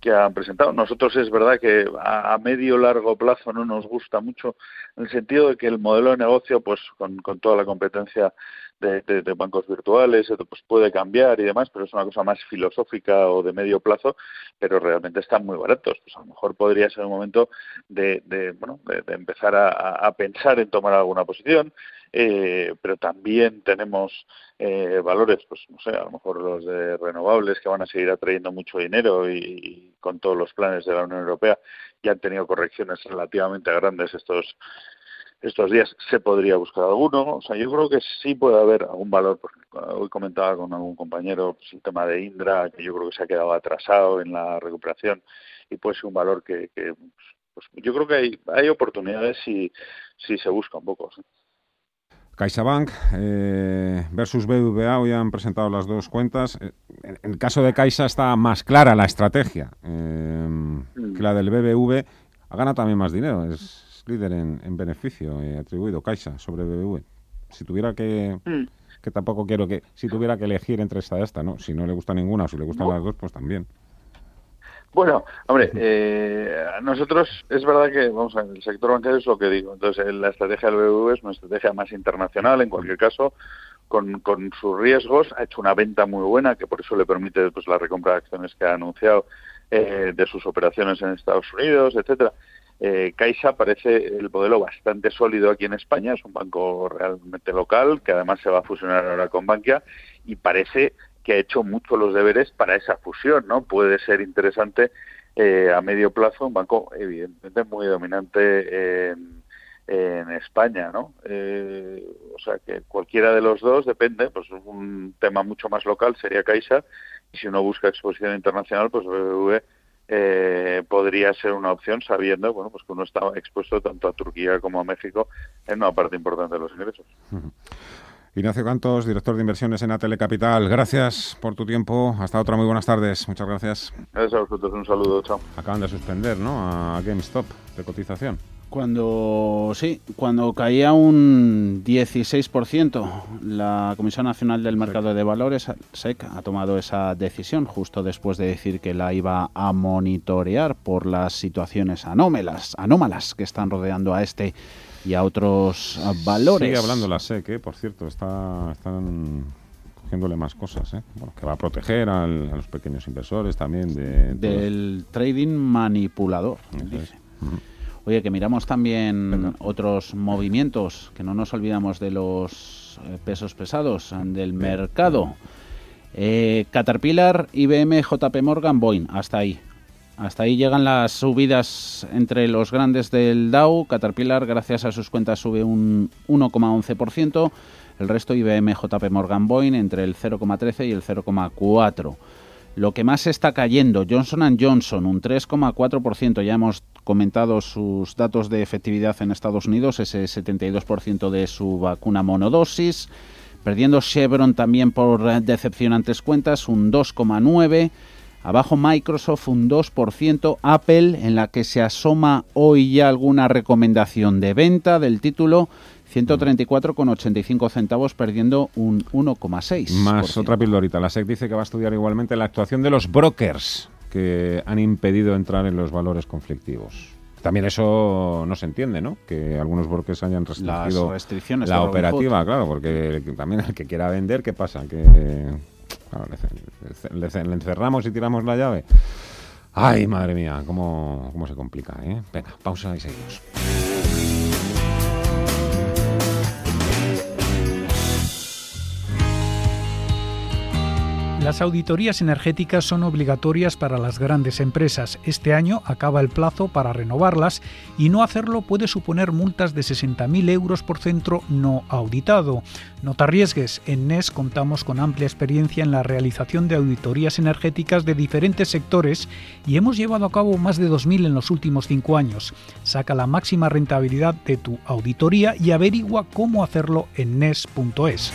que han presentado. Nosotros es verdad que a, medio largo plazo no nos gusta mucho, en el sentido de que el modelo de negocio, pues con toda la competencia de, bancos virtuales, pues puede cambiar y demás, pero es una cosa más filosófica o de medio plazo, pero realmente están muy baratos. Pues a lo mejor podría ser un momento de, de bueno, empezar a, pensar en tomar alguna posición eh, pero también tenemos eh, valores, pues no sé, a lo mejor los de renovables que van a seguir atrayendo mucho dinero y, con todos los planes de la Unión Europea ya han tenido correcciones relativamente grandes estos estos días se podría buscar alguno. O sea, yo creo que sí puede haber algún valor. Hoy comentaba con algún compañero pues, el tema de Indra, que yo creo que se ha quedado atrasado en la recuperación y puede ser un valor que, que pues, yo creo que hay, hay oportunidades si, si se busca un poco.
CaixaBank eh, versus BBVA hoy han presentado las dos cuentas. Eh, en el caso de Caixa está más clara la estrategia eh, que la del BBV. Ha ganado también más dinero, es líder en, beneficio atribuido Caixa sobre BBV. Si tuviera que, mm. que tampoco quiero que, si tuviera que elegir entre esta y esta, ¿no? Si no le gusta ninguna o si le gustan las dos, pues también.
Bueno, hombre, eh, nosotros es verdad que, vamos a ver, el sector bancario es lo que digo. Entonces, la estrategia del BBV es una estrategia más internacional, en cualquier caso, con, con sus riesgos. Ha hecho una venta muy buena, que por eso le permite pues, la recompra de acciones que ha anunciado eh, de sus operaciones en Estados Unidos, etcétera. Eh, Caixa parece el modelo bastante sólido aquí en España, es un banco realmente local que además se va a fusionar ahora con Bankia y parece que ha hecho mucho los deberes para esa fusión, ¿no? Puede ser interesante eh, a medio plazo, un banco evidentemente muy dominante en, España, ¿no? Eh, o sea que cualquiera de los dos depende, pues un tema mucho más local sería Caixa y si uno busca exposición internacional, pues BBV eh, podría ser una opción sabiendo bueno pues que uno está expuesto tanto a Turquía como a México en una parte importante de los ingresos.
Ignacio Cantos, director de inversiones en Atele Capital. Gracias por tu tiempo. Hasta otra. Muy buenas tardes. Muchas gracias.
Gracias a vosotros. Un saludo. Chao.
Acaban de suspender, ¿no? A GameStop de cotización.
Cuando sí, cuando caía un 16%, la Comisión Nacional del Mercado de Valores, SEC, ha tomado esa decisión justo después de decir que la iba a monitorear por las situaciones anómalas, anómalas que están rodeando a este y a otros valores.
Sigue hablando la SEC, ¿eh? por cierto, está, están cogiéndole más cosas, ¿eh? bueno, que va a proteger a los pequeños inversores también de,
del trading manipulador. Dice. Oye, que miramos también otros movimientos, que no nos olvidamos de los eh, pesos pesados del mercado. Eh, Caterpillar, IBM, JP Morgan, Boeing, hasta ahí. Hasta ahí llegan las subidas entre los grandes del Dow. Caterpillar, gracias a sus cuentas, sube un 1,11%. El resto IBM, JP Morgan, Boeing, entre el 0,13 y el 0,4%. Lo que más está cayendo, Johnson Johnson, un 3,4%. Ya hemos comentado sus datos de efectividad en Estados Unidos, ese 72% de su vacuna monodosis. Perdiendo Chevron también por decepcionantes cuentas, un 2,9%. Abajo Microsoft un 2%, Apple en la que se asoma hoy ya alguna recomendación de venta del título 134,85 centavos, perdiendo un 1,6.
Más otra pildorita. La SEC dice que va a estudiar igualmente la actuación de los brokers que han impedido entrar en los valores conflictivos. También eso no se entiende, ¿no? Que algunos brokers hayan restringido
restricciones
la operativa, claro, porque también el que quiera vender, ¿qué pasa? Que le, encerramos y tiramos la llave. Ay, madre mía, cómo, cómo se complica, ¿eh? Venga, pausa y seguimos.
Las auditorías energéticas son obligatorias para las grandes empresas. Este año acaba el plazo para renovarlas y no hacerlo puede suponer multas de 60.000 euros por centro no auditado. No te arriesgues. En NES contamos con amplia experiencia en la realización de auditorías energéticas de diferentes sectores y hemos llevado a cabo más de 2.000 en los últimos cinco años. Saca la máxima rentabilidad de tu auditoría y averigua cómo hacerlo en NES.es.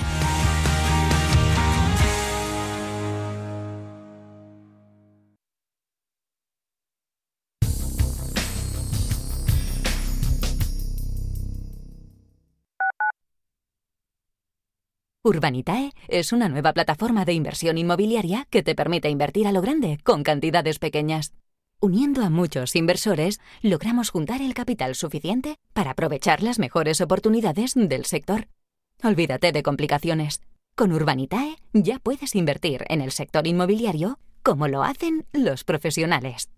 Urbanitae es una nueva plataforma de inversión inmobiliaria que te permite invertir a lo grande con cantidades pequeñas. Uniendo a muchos inversores, logramos juntar el capital suficiente para aprovechar las mejores oportunidades del sector. Olvídate de complicaciones. Con Urbanitae ya puedes invertir en el sector inmobiliario como lo hacen los profesionales.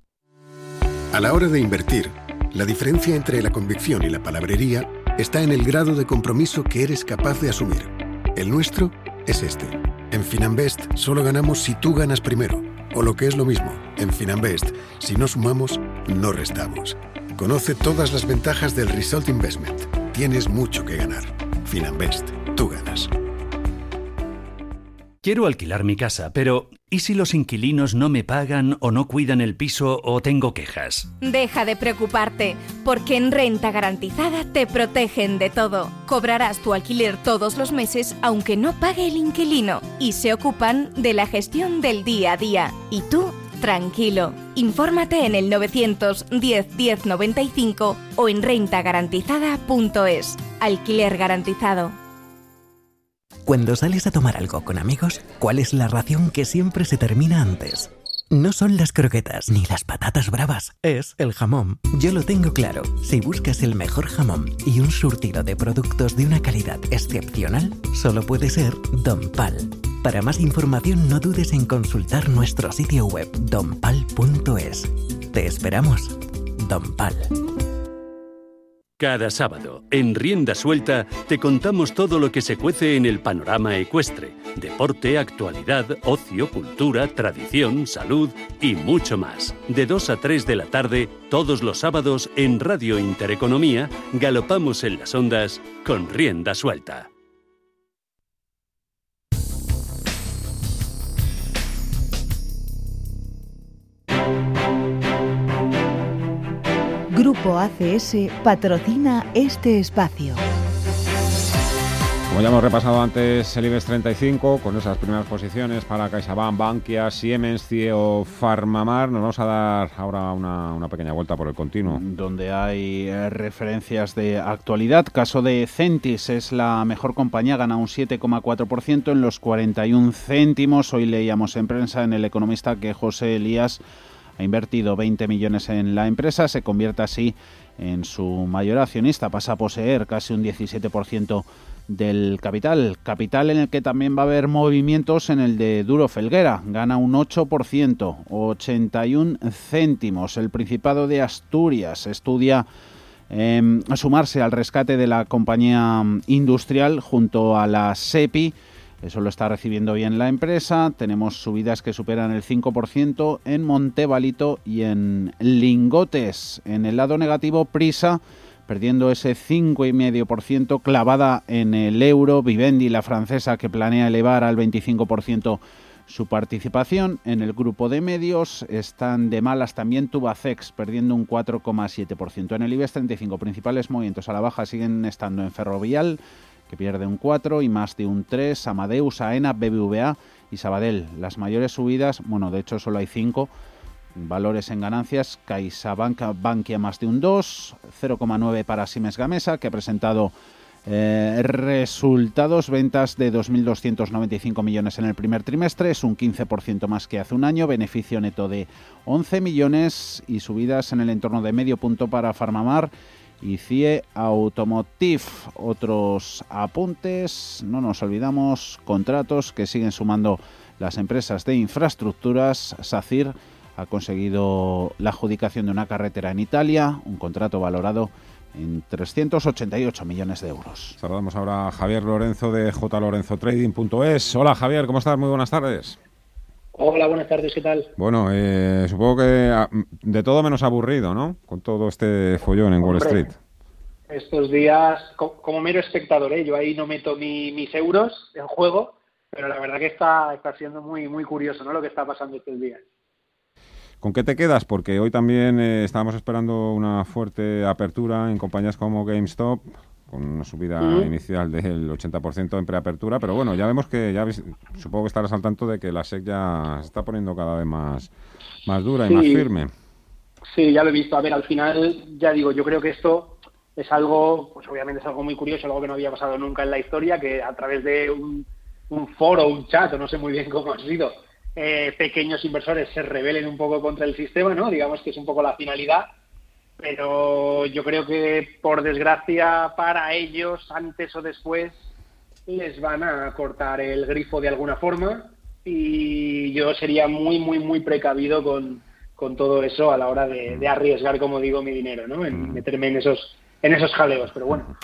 A la hora de invertir, la diferencia entre la convicción y la palabrería está en el grado de compromiso que eres capaz de asumir. El nuestro es este. En Finanbest solo ganamos si tú ganas primero. O lo que es lo mismo, en Finanbest, si no sumamos, no restamos. Conoce todas las ventajas del Result Investment. Tienes mucho que ganar. Finanbest, tú ganas.
Quiero alquilar mi casa, pero ¿y si los inquilinos no me pagan o no cuidan el piso o tengo quejas?
Deja de preocuparte, porque en Renta Garantizada te protegen de todo. Cobrarás tu alquiler todos los meses aunque no pague el inquilino y se ocupan de la gestión del día a día. Y tú, tranquilo. Infórmate en el 910 1095 o en rentagarantizada.es. Alquiler garantizado.
Cuando sales a tomar algo con amigos, ¿cuál es la ración que siempre se termina antes? No son las croquetas ni las patatas bravas, es el jamón. Yo lo tengo claro. Si buscas el mejor jamón y un surtido de productos de una calidad excepcional, solo puede ser Don Pal. Para más información no dudes en consultar nuestro sitio web donpal.es. Te esperamos. Don Pal.
Cada sábado, en Rienda Suelta, te contamos todo lo que se cuece en el panorama ecuestre Deporte, actualidad, ocio, cultura, tradición, salud y mucho más. De 2 a 3 de la tarde, todos los sábados en Radio Intereconomía, galopamos en las ondas con rienda suelta.
Grupo ACS patrocina este espacio.
Como ya hemos repasado antes el IBEX 35, con esas primeras posiciones para CaixaBank, Bankia, Siemens, CIE o Farmamar, nos vamos a dar ahora una, pequeña vuelta por el continuo.
Donde hay eh, referencias de actualidad. Caso de Centis, es la mejor compañía, gana un 7,4% en los 41 céntimos. Hoy leíamos en prensa en El Economista que José Elías ha invertido 20 millones en la empresa, se convierte así en su mayor accionista, pasa a poseer casi un 17% del capital. Capital en el que también va a haber movimientos en el de Duro Felguera. Gana un 8%, 81 céntimos. El Principado de Asturias estudia eh, sumarse al rescate de la compañía industrial junto a la SEPI. Eso lo está recibiendo bien la empresa. Tenemos subidas que superan el 5% en Montevalito y en Lingotes. En el lado negativo, Prisa perdiendo ese 5,5% clavada en el euro. Vivendi, la francesa, que planea elevar al 25% su participación en el grupo de medios. Están de malas también Tubacex, perdiendo un 4,7%. En el IBEX 35, principales movimientos a la baja siguen estando en Ferrovial, que pierde un 4 y más de un 3, Amadeus, AENA, BBVA y Sabadell. Las mayores subidas, bueno, de hecho solo hay 5 Valores en ganancias, CaixaBank Bankia más de un 2, 0,9 para Siemens Gamesa, que ha presentado eh, resultados, ventas de 2.295 millones en el primer trimestre, es un 15% más que hace un año, beneficio neto de 11 millones y subidas en el entorno de medio punto para Farmamar y CIE Automotive. Otros apuntes, no nos olvidamos, contratos que siguen sumando las empresas de infraestructuras, SACIR, ha conseguido la adjudicación de una carretera en Italia, un contrato valorado en 388 millones de euros.
Saludamos ahora a Javier Lorenzo de jlorenzotrading.es. Hola Javier, ¿cómo estás? Muy buenas tardes.
Hola, buenas tardes, ¿qué tal?
Bueno, eh, supongo que ah, de todo menos aburrido, ¿no? Con todo este follón en Wall Street.
Estos días, como mero espectador, ¿eh? yo ahí no meto mis euros en juego, pero la verdad que está, está siendo muy, muy curioso ¿no? lo que está pasando estos días.
¿Con qué te quedas? Porque hoy también eh, estábamos esperando una fuerte apertura en compañías como GameStop, con una subida inicial del 80% en preapertura, pero bueno, ya vemos que, ya supongo que estarás al tanto de que la SEC ya se está poniendo cada vez más, más dura y más firme.
Sí, ya lo he visto. A ver, al final, ya digo, yo creo que esto es algo, pues obviamente es algo muy curioso, algo que no había pasado nunca en la historia, que a través de un, un foro, un chat, o no sé muy bien cómo ha sido, eh, pequeños inversores se rebelen un poco contra el sistema, ¿no? Digamos que es un poco la finalidad, pero yo creo que por desgracia para ellos, antes o después, les van a cortar el grifo de alguna forma y yo sería muy, muy, muy precavido con, con todo eso a la hora de, de arriesgar, como digo, mi dinero, ¿no? En mm. meterme en esos en esos jaleos, pero bueno.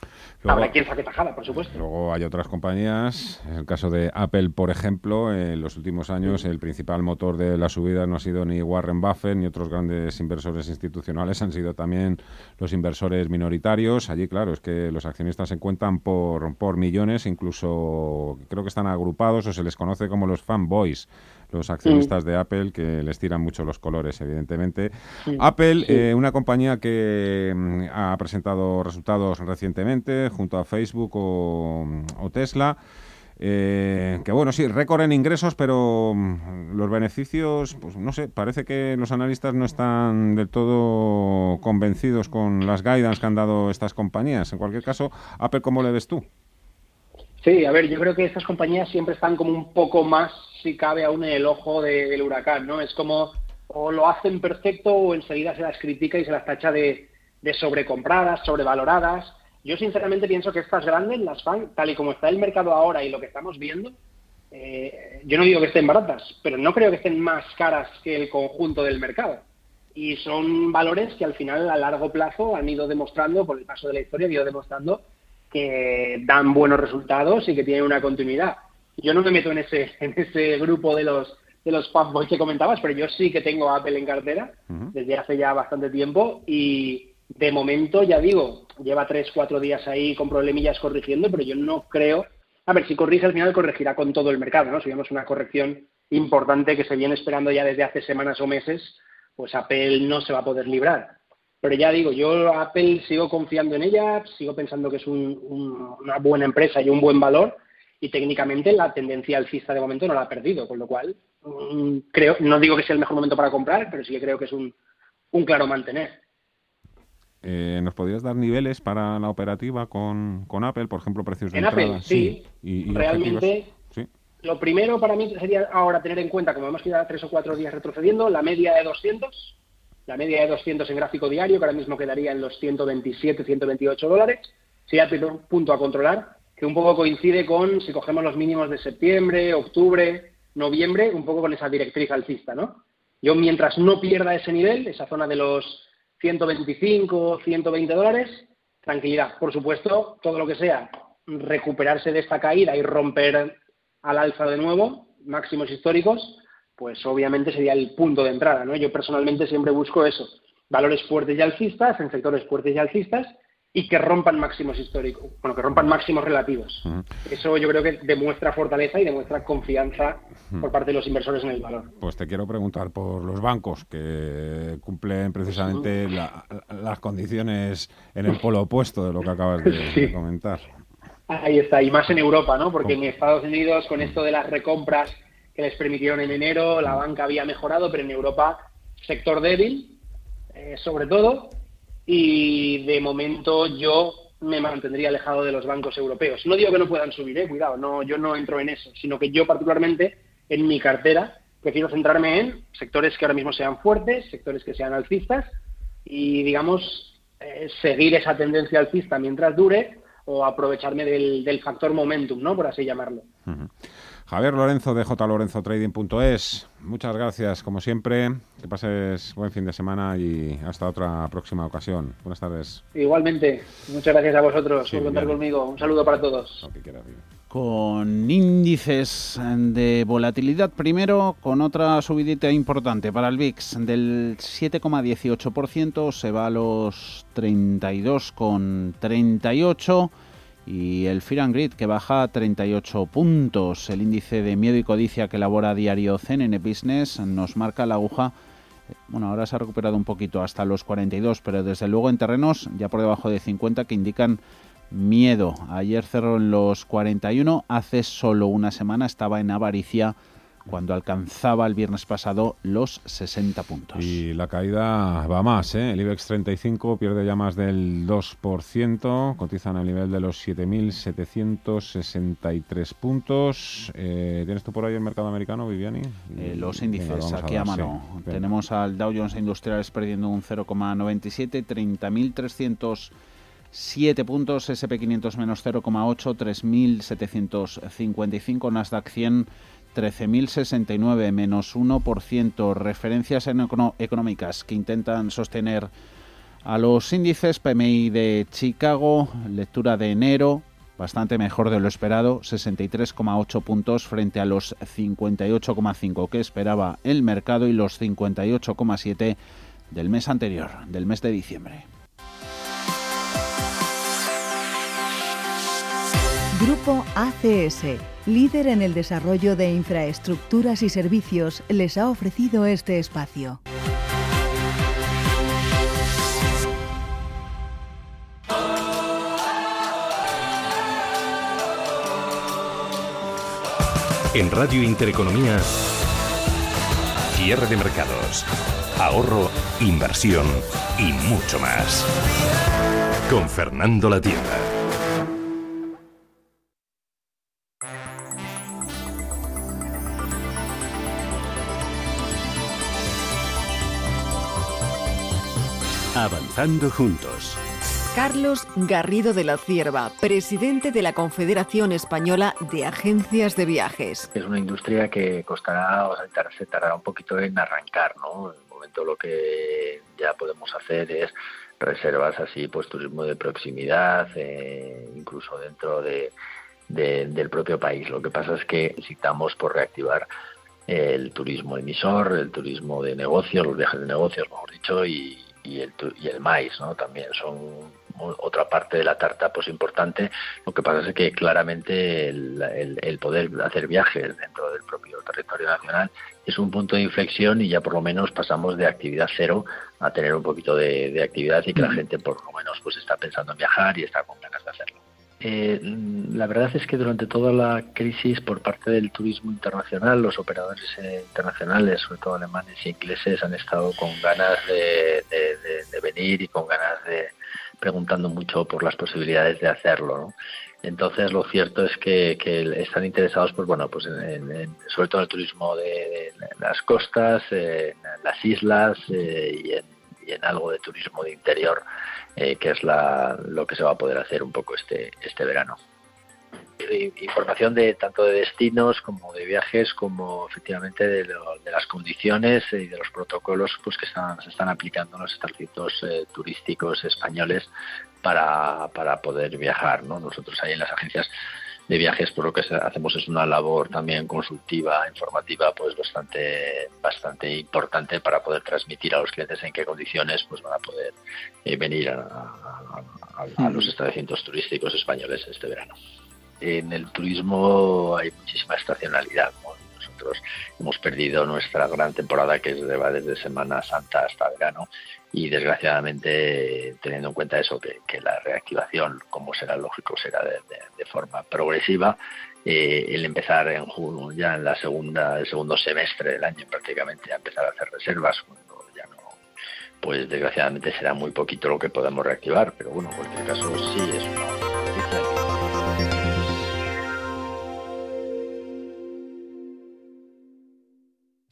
Habrá quien saque tajada, por supuesto.
Luego hay otras compañías. En el caso de Apple, por ejemplo, en los últimos años el principal motor de la subida no ha sido ni Warren Buffett ni otros grandes inversores institucionales, han sido también los inversores minoritarios. Allí, claro, es que los accionistas se cuentan por, por millones, incluso creo que están agrupados o se les conoce como los fanboys los accionistas de Apple que les tiran mucho los colores, evidentemente. Apple, eh, una compañía que mm, ha presentado resultados recientemente junto a Facebook o, Tesla. Eh, que bueno, sí, récord en ingresos, pero mm, los beneficios, pues no sé, parece que los analistas no están del todo convencidos con las guidance que han dado estas compañías. En cualquier caso, Apple, ¿cómo le ves tú?
Sí, a ver, yo creo que estas compañías siempre están como un poco más si cabe aún en el ojo del huracán, ¿no? Es como o lo hacen perfecto o enseguida se las critica y se las tacha de, de sobrecompradas, sobrevaloradas. Yo sinceramente pienso que estas grandes, las fan, tal y como está el mercado ahora y lo que estamos viendo, eh, yo no digo que estén baratas, pero no creo que estén más caras que el conjunto del mercado. Y son valores que al final a largo plazo han ido demostrando, por el paso de la historia, han ido demostrando que dan buenos resultados y que tienen una continuidad. yo no me meto en ese, <laughs> en ese grupo de los de los fanboys que comentabas, pero yo sí que tengo Apple en cartera desde hace ya bastante tiempo y de momento, ya digo, lleva tres, cuatro días ahí con problemillas corrigiendo, pero yo no creo... A ver, si corrige al final corregirá con todo el mercado, ¿no? Si vemos una corrección importante que se viene esperando ya desde hace semanas o meses, pues Apple no se va a poder librar. Pero ya digo, yo Apple sigo confiando en ella, sigo pensando que es una buena empresa y un buen valor, y técnicamente la tendencia alcista de momento no la ha perdido, con lo cual mm, creo, no digo que sea el mejor momento para comprar, pero sí que creo que es un, claro mantener.
Eh, ¿Nos podrías dar niveles para la operativa con, Apple, por ejemplo, precios de
en Apple, sí. Y, Realmente, lo primero para mí sería ahora tener en cuenta, como hemos quedado tres o cuatro días retrocediendo, la media de 200, la media de 200 en gráfico diario, que ahora mismo quedaría en los 127, 128 dólares, sería el punto a controlar que un poco coincide con, si cogemos los mínimos de septiembre, octubre, noviembre, un poco con esa directriz alcista, ¿no? Yo mientras no pierda ese nivel, esa zona de los 125, 120 dólares, tranquilidad. Por supuesto, todo lo que sea recuperarse de esta caída y romper al alza de nuevo, máximos históricos, pues obviamente sería el punto de entrada, ¿no? Yo personalmente siempre busco eso, valores fuertes y alcistas, en sectores fuertes y alcistas, y que rompan máximos históricos, bueno, que rompan máximos relativos. Eso yo creo que demuestra fortaleza y demuestra confianza por parte de los inversores en el valor.
Pues te quiero preguntar por los bancos que cumplen precisamente las condiciones en el polo opuesto de lo que acabas de, <laughs> comentar.
Ahí está, y más en Europa, ¿no? Porque en Estados Unidos, con esto de las recompras les permitieron en enero, la banca había mejorado, pero en Europa, sector débil, eh, sobre todo, y de momento yo me mantendría alejado de los bancos europeos. No digo que no puedan subir, eh, cuidado, no, yo no entro en eso, sino que yo particularmente en mi cartera prefiero centrarme en sectores que ahora mismo sean fuertes, sectores que sean alcistas y, digamos, eh, seguir esa tendencia alcista mientras dure o aprovecharme del, factor momentum, ¿no? Por así llamarlo.
Javier Lorenzo de jlorenzotrading.es. Muchas gracias, como siempre. Que pases buen fin de semana y hasta otra próxima ocasión. Buenas tardes.
Igualmente, muchas gracias a vosotros por contar conmigo. Un saludo para todos.
con índices de volatilidad primero, con otra subidita importante para el VIX del 7,18%, se va a los 32,38% y el Fear and Grid que baja 38 puntos. El índice de miedo y codicia que elabora diario CNN Business nos marca la aguja. Bueno, ahora se ha recuperado un poquito hasta los 42, pero desde luego en terrenos ya por debajo de 50 que indican miedo. Ayer cerró en los 41, hace solo una semana estaba en avaricia cuando alcanzaba el viernes pasado los 60 puntos.
Y la caída va más, ¿eh? El IBEX 35 pierde ya más del 2%, cotizan al nivel de los 7.763 puntos. Eh, ¿Tienes tú por ahí el mercado americano, Viviani?
Eh, los índices, aquí a, mano. Tenemos al Dow Jones Industriales perdiendo un 0,97, 30.307 puntos, SP500 menos 0,8, 3.755, Nasdaq 100 13.069 menos 1%. Referencias económicas que intentan sostener a los índices PMI de Chicago, lectura de enero, bastante mejor de lo esperado, 63,8 puntos frente a los 58,5 que esperaba el mercado y los 58,7 del mes anterior, del mes de diciembre.
Grupo ACS, líder en el desarrollo de infraestructuras y servicios, les ha ofrecido este espacio.
En Radio Intereconomía, cierre de mercados, ahorro, inversión y mucho más. Con Fernando La Tienda. Avanzando juntos.
Carlos Garrido de la Cierva, presidente de la Confederación Española de Agencias de Viajes.
Es una industria que costará, o sea, se tardará un poquito en arrancar, ¿no? En el momento lo que ya podemos hacer es reservas así, pues turismo de proximidad, eh, incluso dentro de, del propio país. Lo que pasa es que necesitamos por reactivar el turismo emisor, el turismo de negocios, los viajes de negocios, mejor dicho, y, y el, y el maíz, ¿no? También son otra parte de la tarta pues importante. Lo que pasa es que claramente el, poder hacer viajes dentro del propio territorio nacional es un punto de inflexión y ya por lo menos pasamos de actividad cero a tener un poquito de, de actividad y que la gente por lo menos pues está pensando en viajar y está con ganas de hacerlo. Eh, la verdad es que durante toda la crisis por parte del turismo internacional, los operadores eh, internacionales, sobre todo alemanes y ingleses, han estado con ganas de, venir y con ganas de preguntando mucho por las posibilidades de hacerlo. Entonces, lo cierto es que, están interesados, pues bueno, pues en, sobre todo en el turismo de, las costas, en las islas eh, en algo de turismo de interior eh, que es la, lo que se va a poder hacer un poco este, este verano. Información de tanto de destinos como de viajes, como efectivamente de, las condiciones y de los protocolos pues que están, se están aplicando en los establecimientos eh, turísticos españoles para, para poder viajar. ¿no? Nosotros ahí en las agencias de viajes, por lo que hacemos es una labor también consultiva, informativa, pues bastante, bastante importante para poder transmitir a los clientes en qué condiciones pues van a poder eh, venir a, los establecimientos turísticos españoles este verano. En el turismo hay muchísima estacionalidad. Nosotros hemos perdido nuestra gran temporada que va desde Semana Santa hasta verano y desgraciadamente teniendo en cuenta eso que, la reactivación como será lógico será de, forma progresiva eh, el empezar en junio ya en la segunda el segundo semestre del año prácticamente a empezar a hacer reservas cuando ya no pues desgraciadamente será muy poquito lo que podemos reactivar pero bueno en cualquier caso sí es una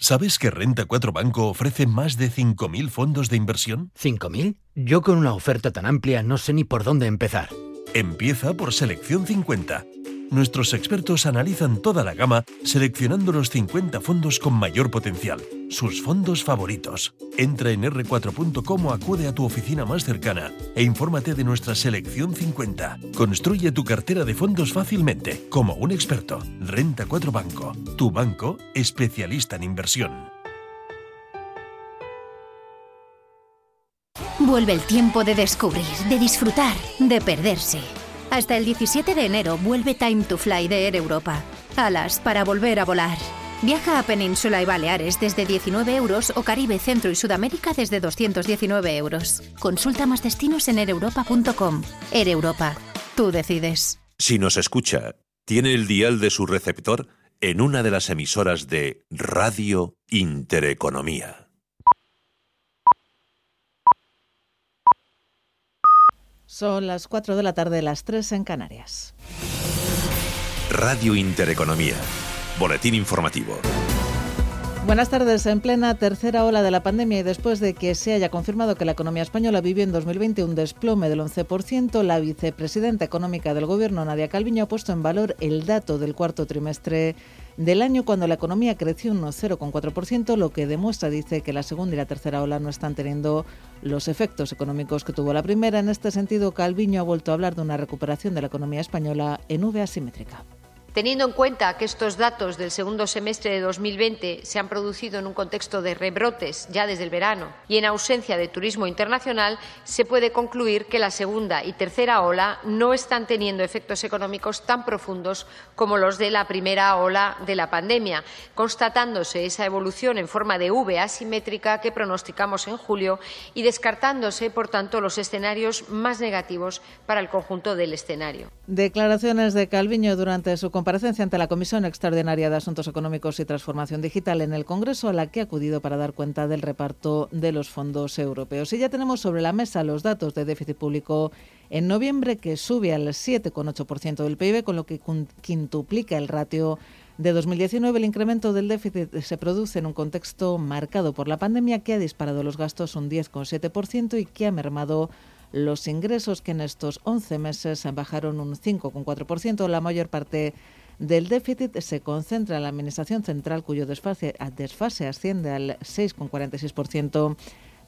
¿Sabes que Renta 4 Banco ofrece más de 5.000 fondos de inversión?
¿5.000? Yo con una oferta tan amplia no sé ni por dónde empezar.
Empieza por Selección 50 nuestros expertos analizan toda la gama seleccionando los 50 fondos con mayor potencial, sus fondos favoritos. Entra en r4.com o acude a tu oficina más cercana e infórmate de nuestra selección 50. Construye tu cartera de fondos fácilmente, como un experto. Renta 4 Banco, tu banco especialista en inversión.
Vuelve el tiempo de descubrir, de disfrutar, de perderse. Hasta el 17 de enero vuelve Time to Fly de Air Europa. Alas para volver a volar. Viaja a Península y Baleares desde 19 euros o Caribe, Centro y Sudamérica desde 219 euros. Consulta más destinos en ereuropa.com. Air Europa. Tú decides.
Si nos escucha, tiene el dial de su receptor en una de las emisoras de Radio Intereconomía.
Son las 4 de la tarde, las 3 en Canarias.
Radio Intereconomía. Boletín informativo.
Buenas tardes. En plena tercera ola de la pandemia y después de que se haya confirmado que la economía española vivió en 2020 un desplome del 11%, la vicepresidenta económica del Gobierno, Nadia Calviño, ha puesto en valor el dato del cuarto trimestre del año cuando la economía creció un 0,4%, lo que demuestra, dice, que la segunda y la tercera ola no están teniendo los efectos económicos que tuvo la primera. En este sentido, Calviño ha vuelto a hablar de una recuperación de la economía española en V asimétrica.
Teniendo en cuenta que estos datos del segundo semestre de 2020 se han producido en un contexto de rebrotes ya desde el verano y en ausencia de turismo internacional, se puede concluir que la segunda y tercera ola no están teniendo efectos económicos tan profundos como los de la primera ola de la pandemia, constatándose esa evolución en forma de V asimétrica que pronosticamos en julio y descartándose, por tanto, los escenarios más negativos para el conjunto del escenario.
Declaraciones de Calviño durante su comparecencia ante la Comisión Extraordinaria de Asuntos Económicos y Transformación Digital en el Congreso, a la que ha acudido para dar cuenta del reparto de los fondos europeos. Y ya tenemos sobre la mesa los datos de déficit público en noviembre, que sube al 7,8% del PIB, con lo que quintuplica el ratio de 2019. El incremento del déficit se produce en un contexto marcado por la pandemia que ha disparado los gastos un 10,7% y que ha mermado los ingresos que en estos 11 meses bajaron un 5,4%. La mayor parte del déficit se concentra en la Administración Central, cuyo desfase, desfase asciende al 6,46%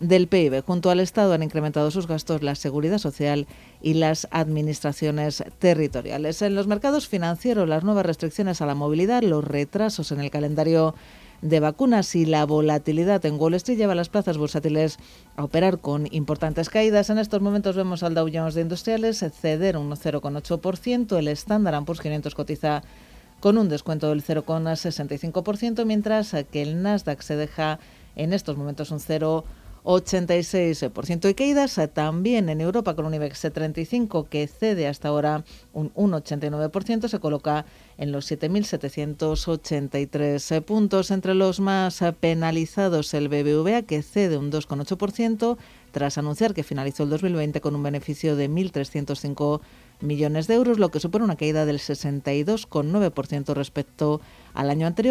del PIB. Junto al Estado han incrementado sus gastos la seguridad social y las administraciones territoriales. En los mercados financieros, las nuevas restricciones a la movilidad, los retrasos en el calendario de vacunas y la volatilidad en Wall Street lleva a las plazas bursátiles a operar con importantes caídas. En estos momentos vemos al Dow Jones de Industriales ceder un 0,8%, el Standard Poor's 500 cotiza con un descuento del 0,65%, mientras que el Nasdaq se deja en estos momentos un 0 86% y caídas eh, también en Europa con un IBEX 35 que cede hasta ahora un 1,89%, se coloca en los 7.783 puntos. Entre los más penalizados el BBVA que cede un 2,8% tras anunciar que finalizó el 2020 con un beneficio de 1.305 millones de euros, lo que supone una caída del 62,9% respecto al año anterior.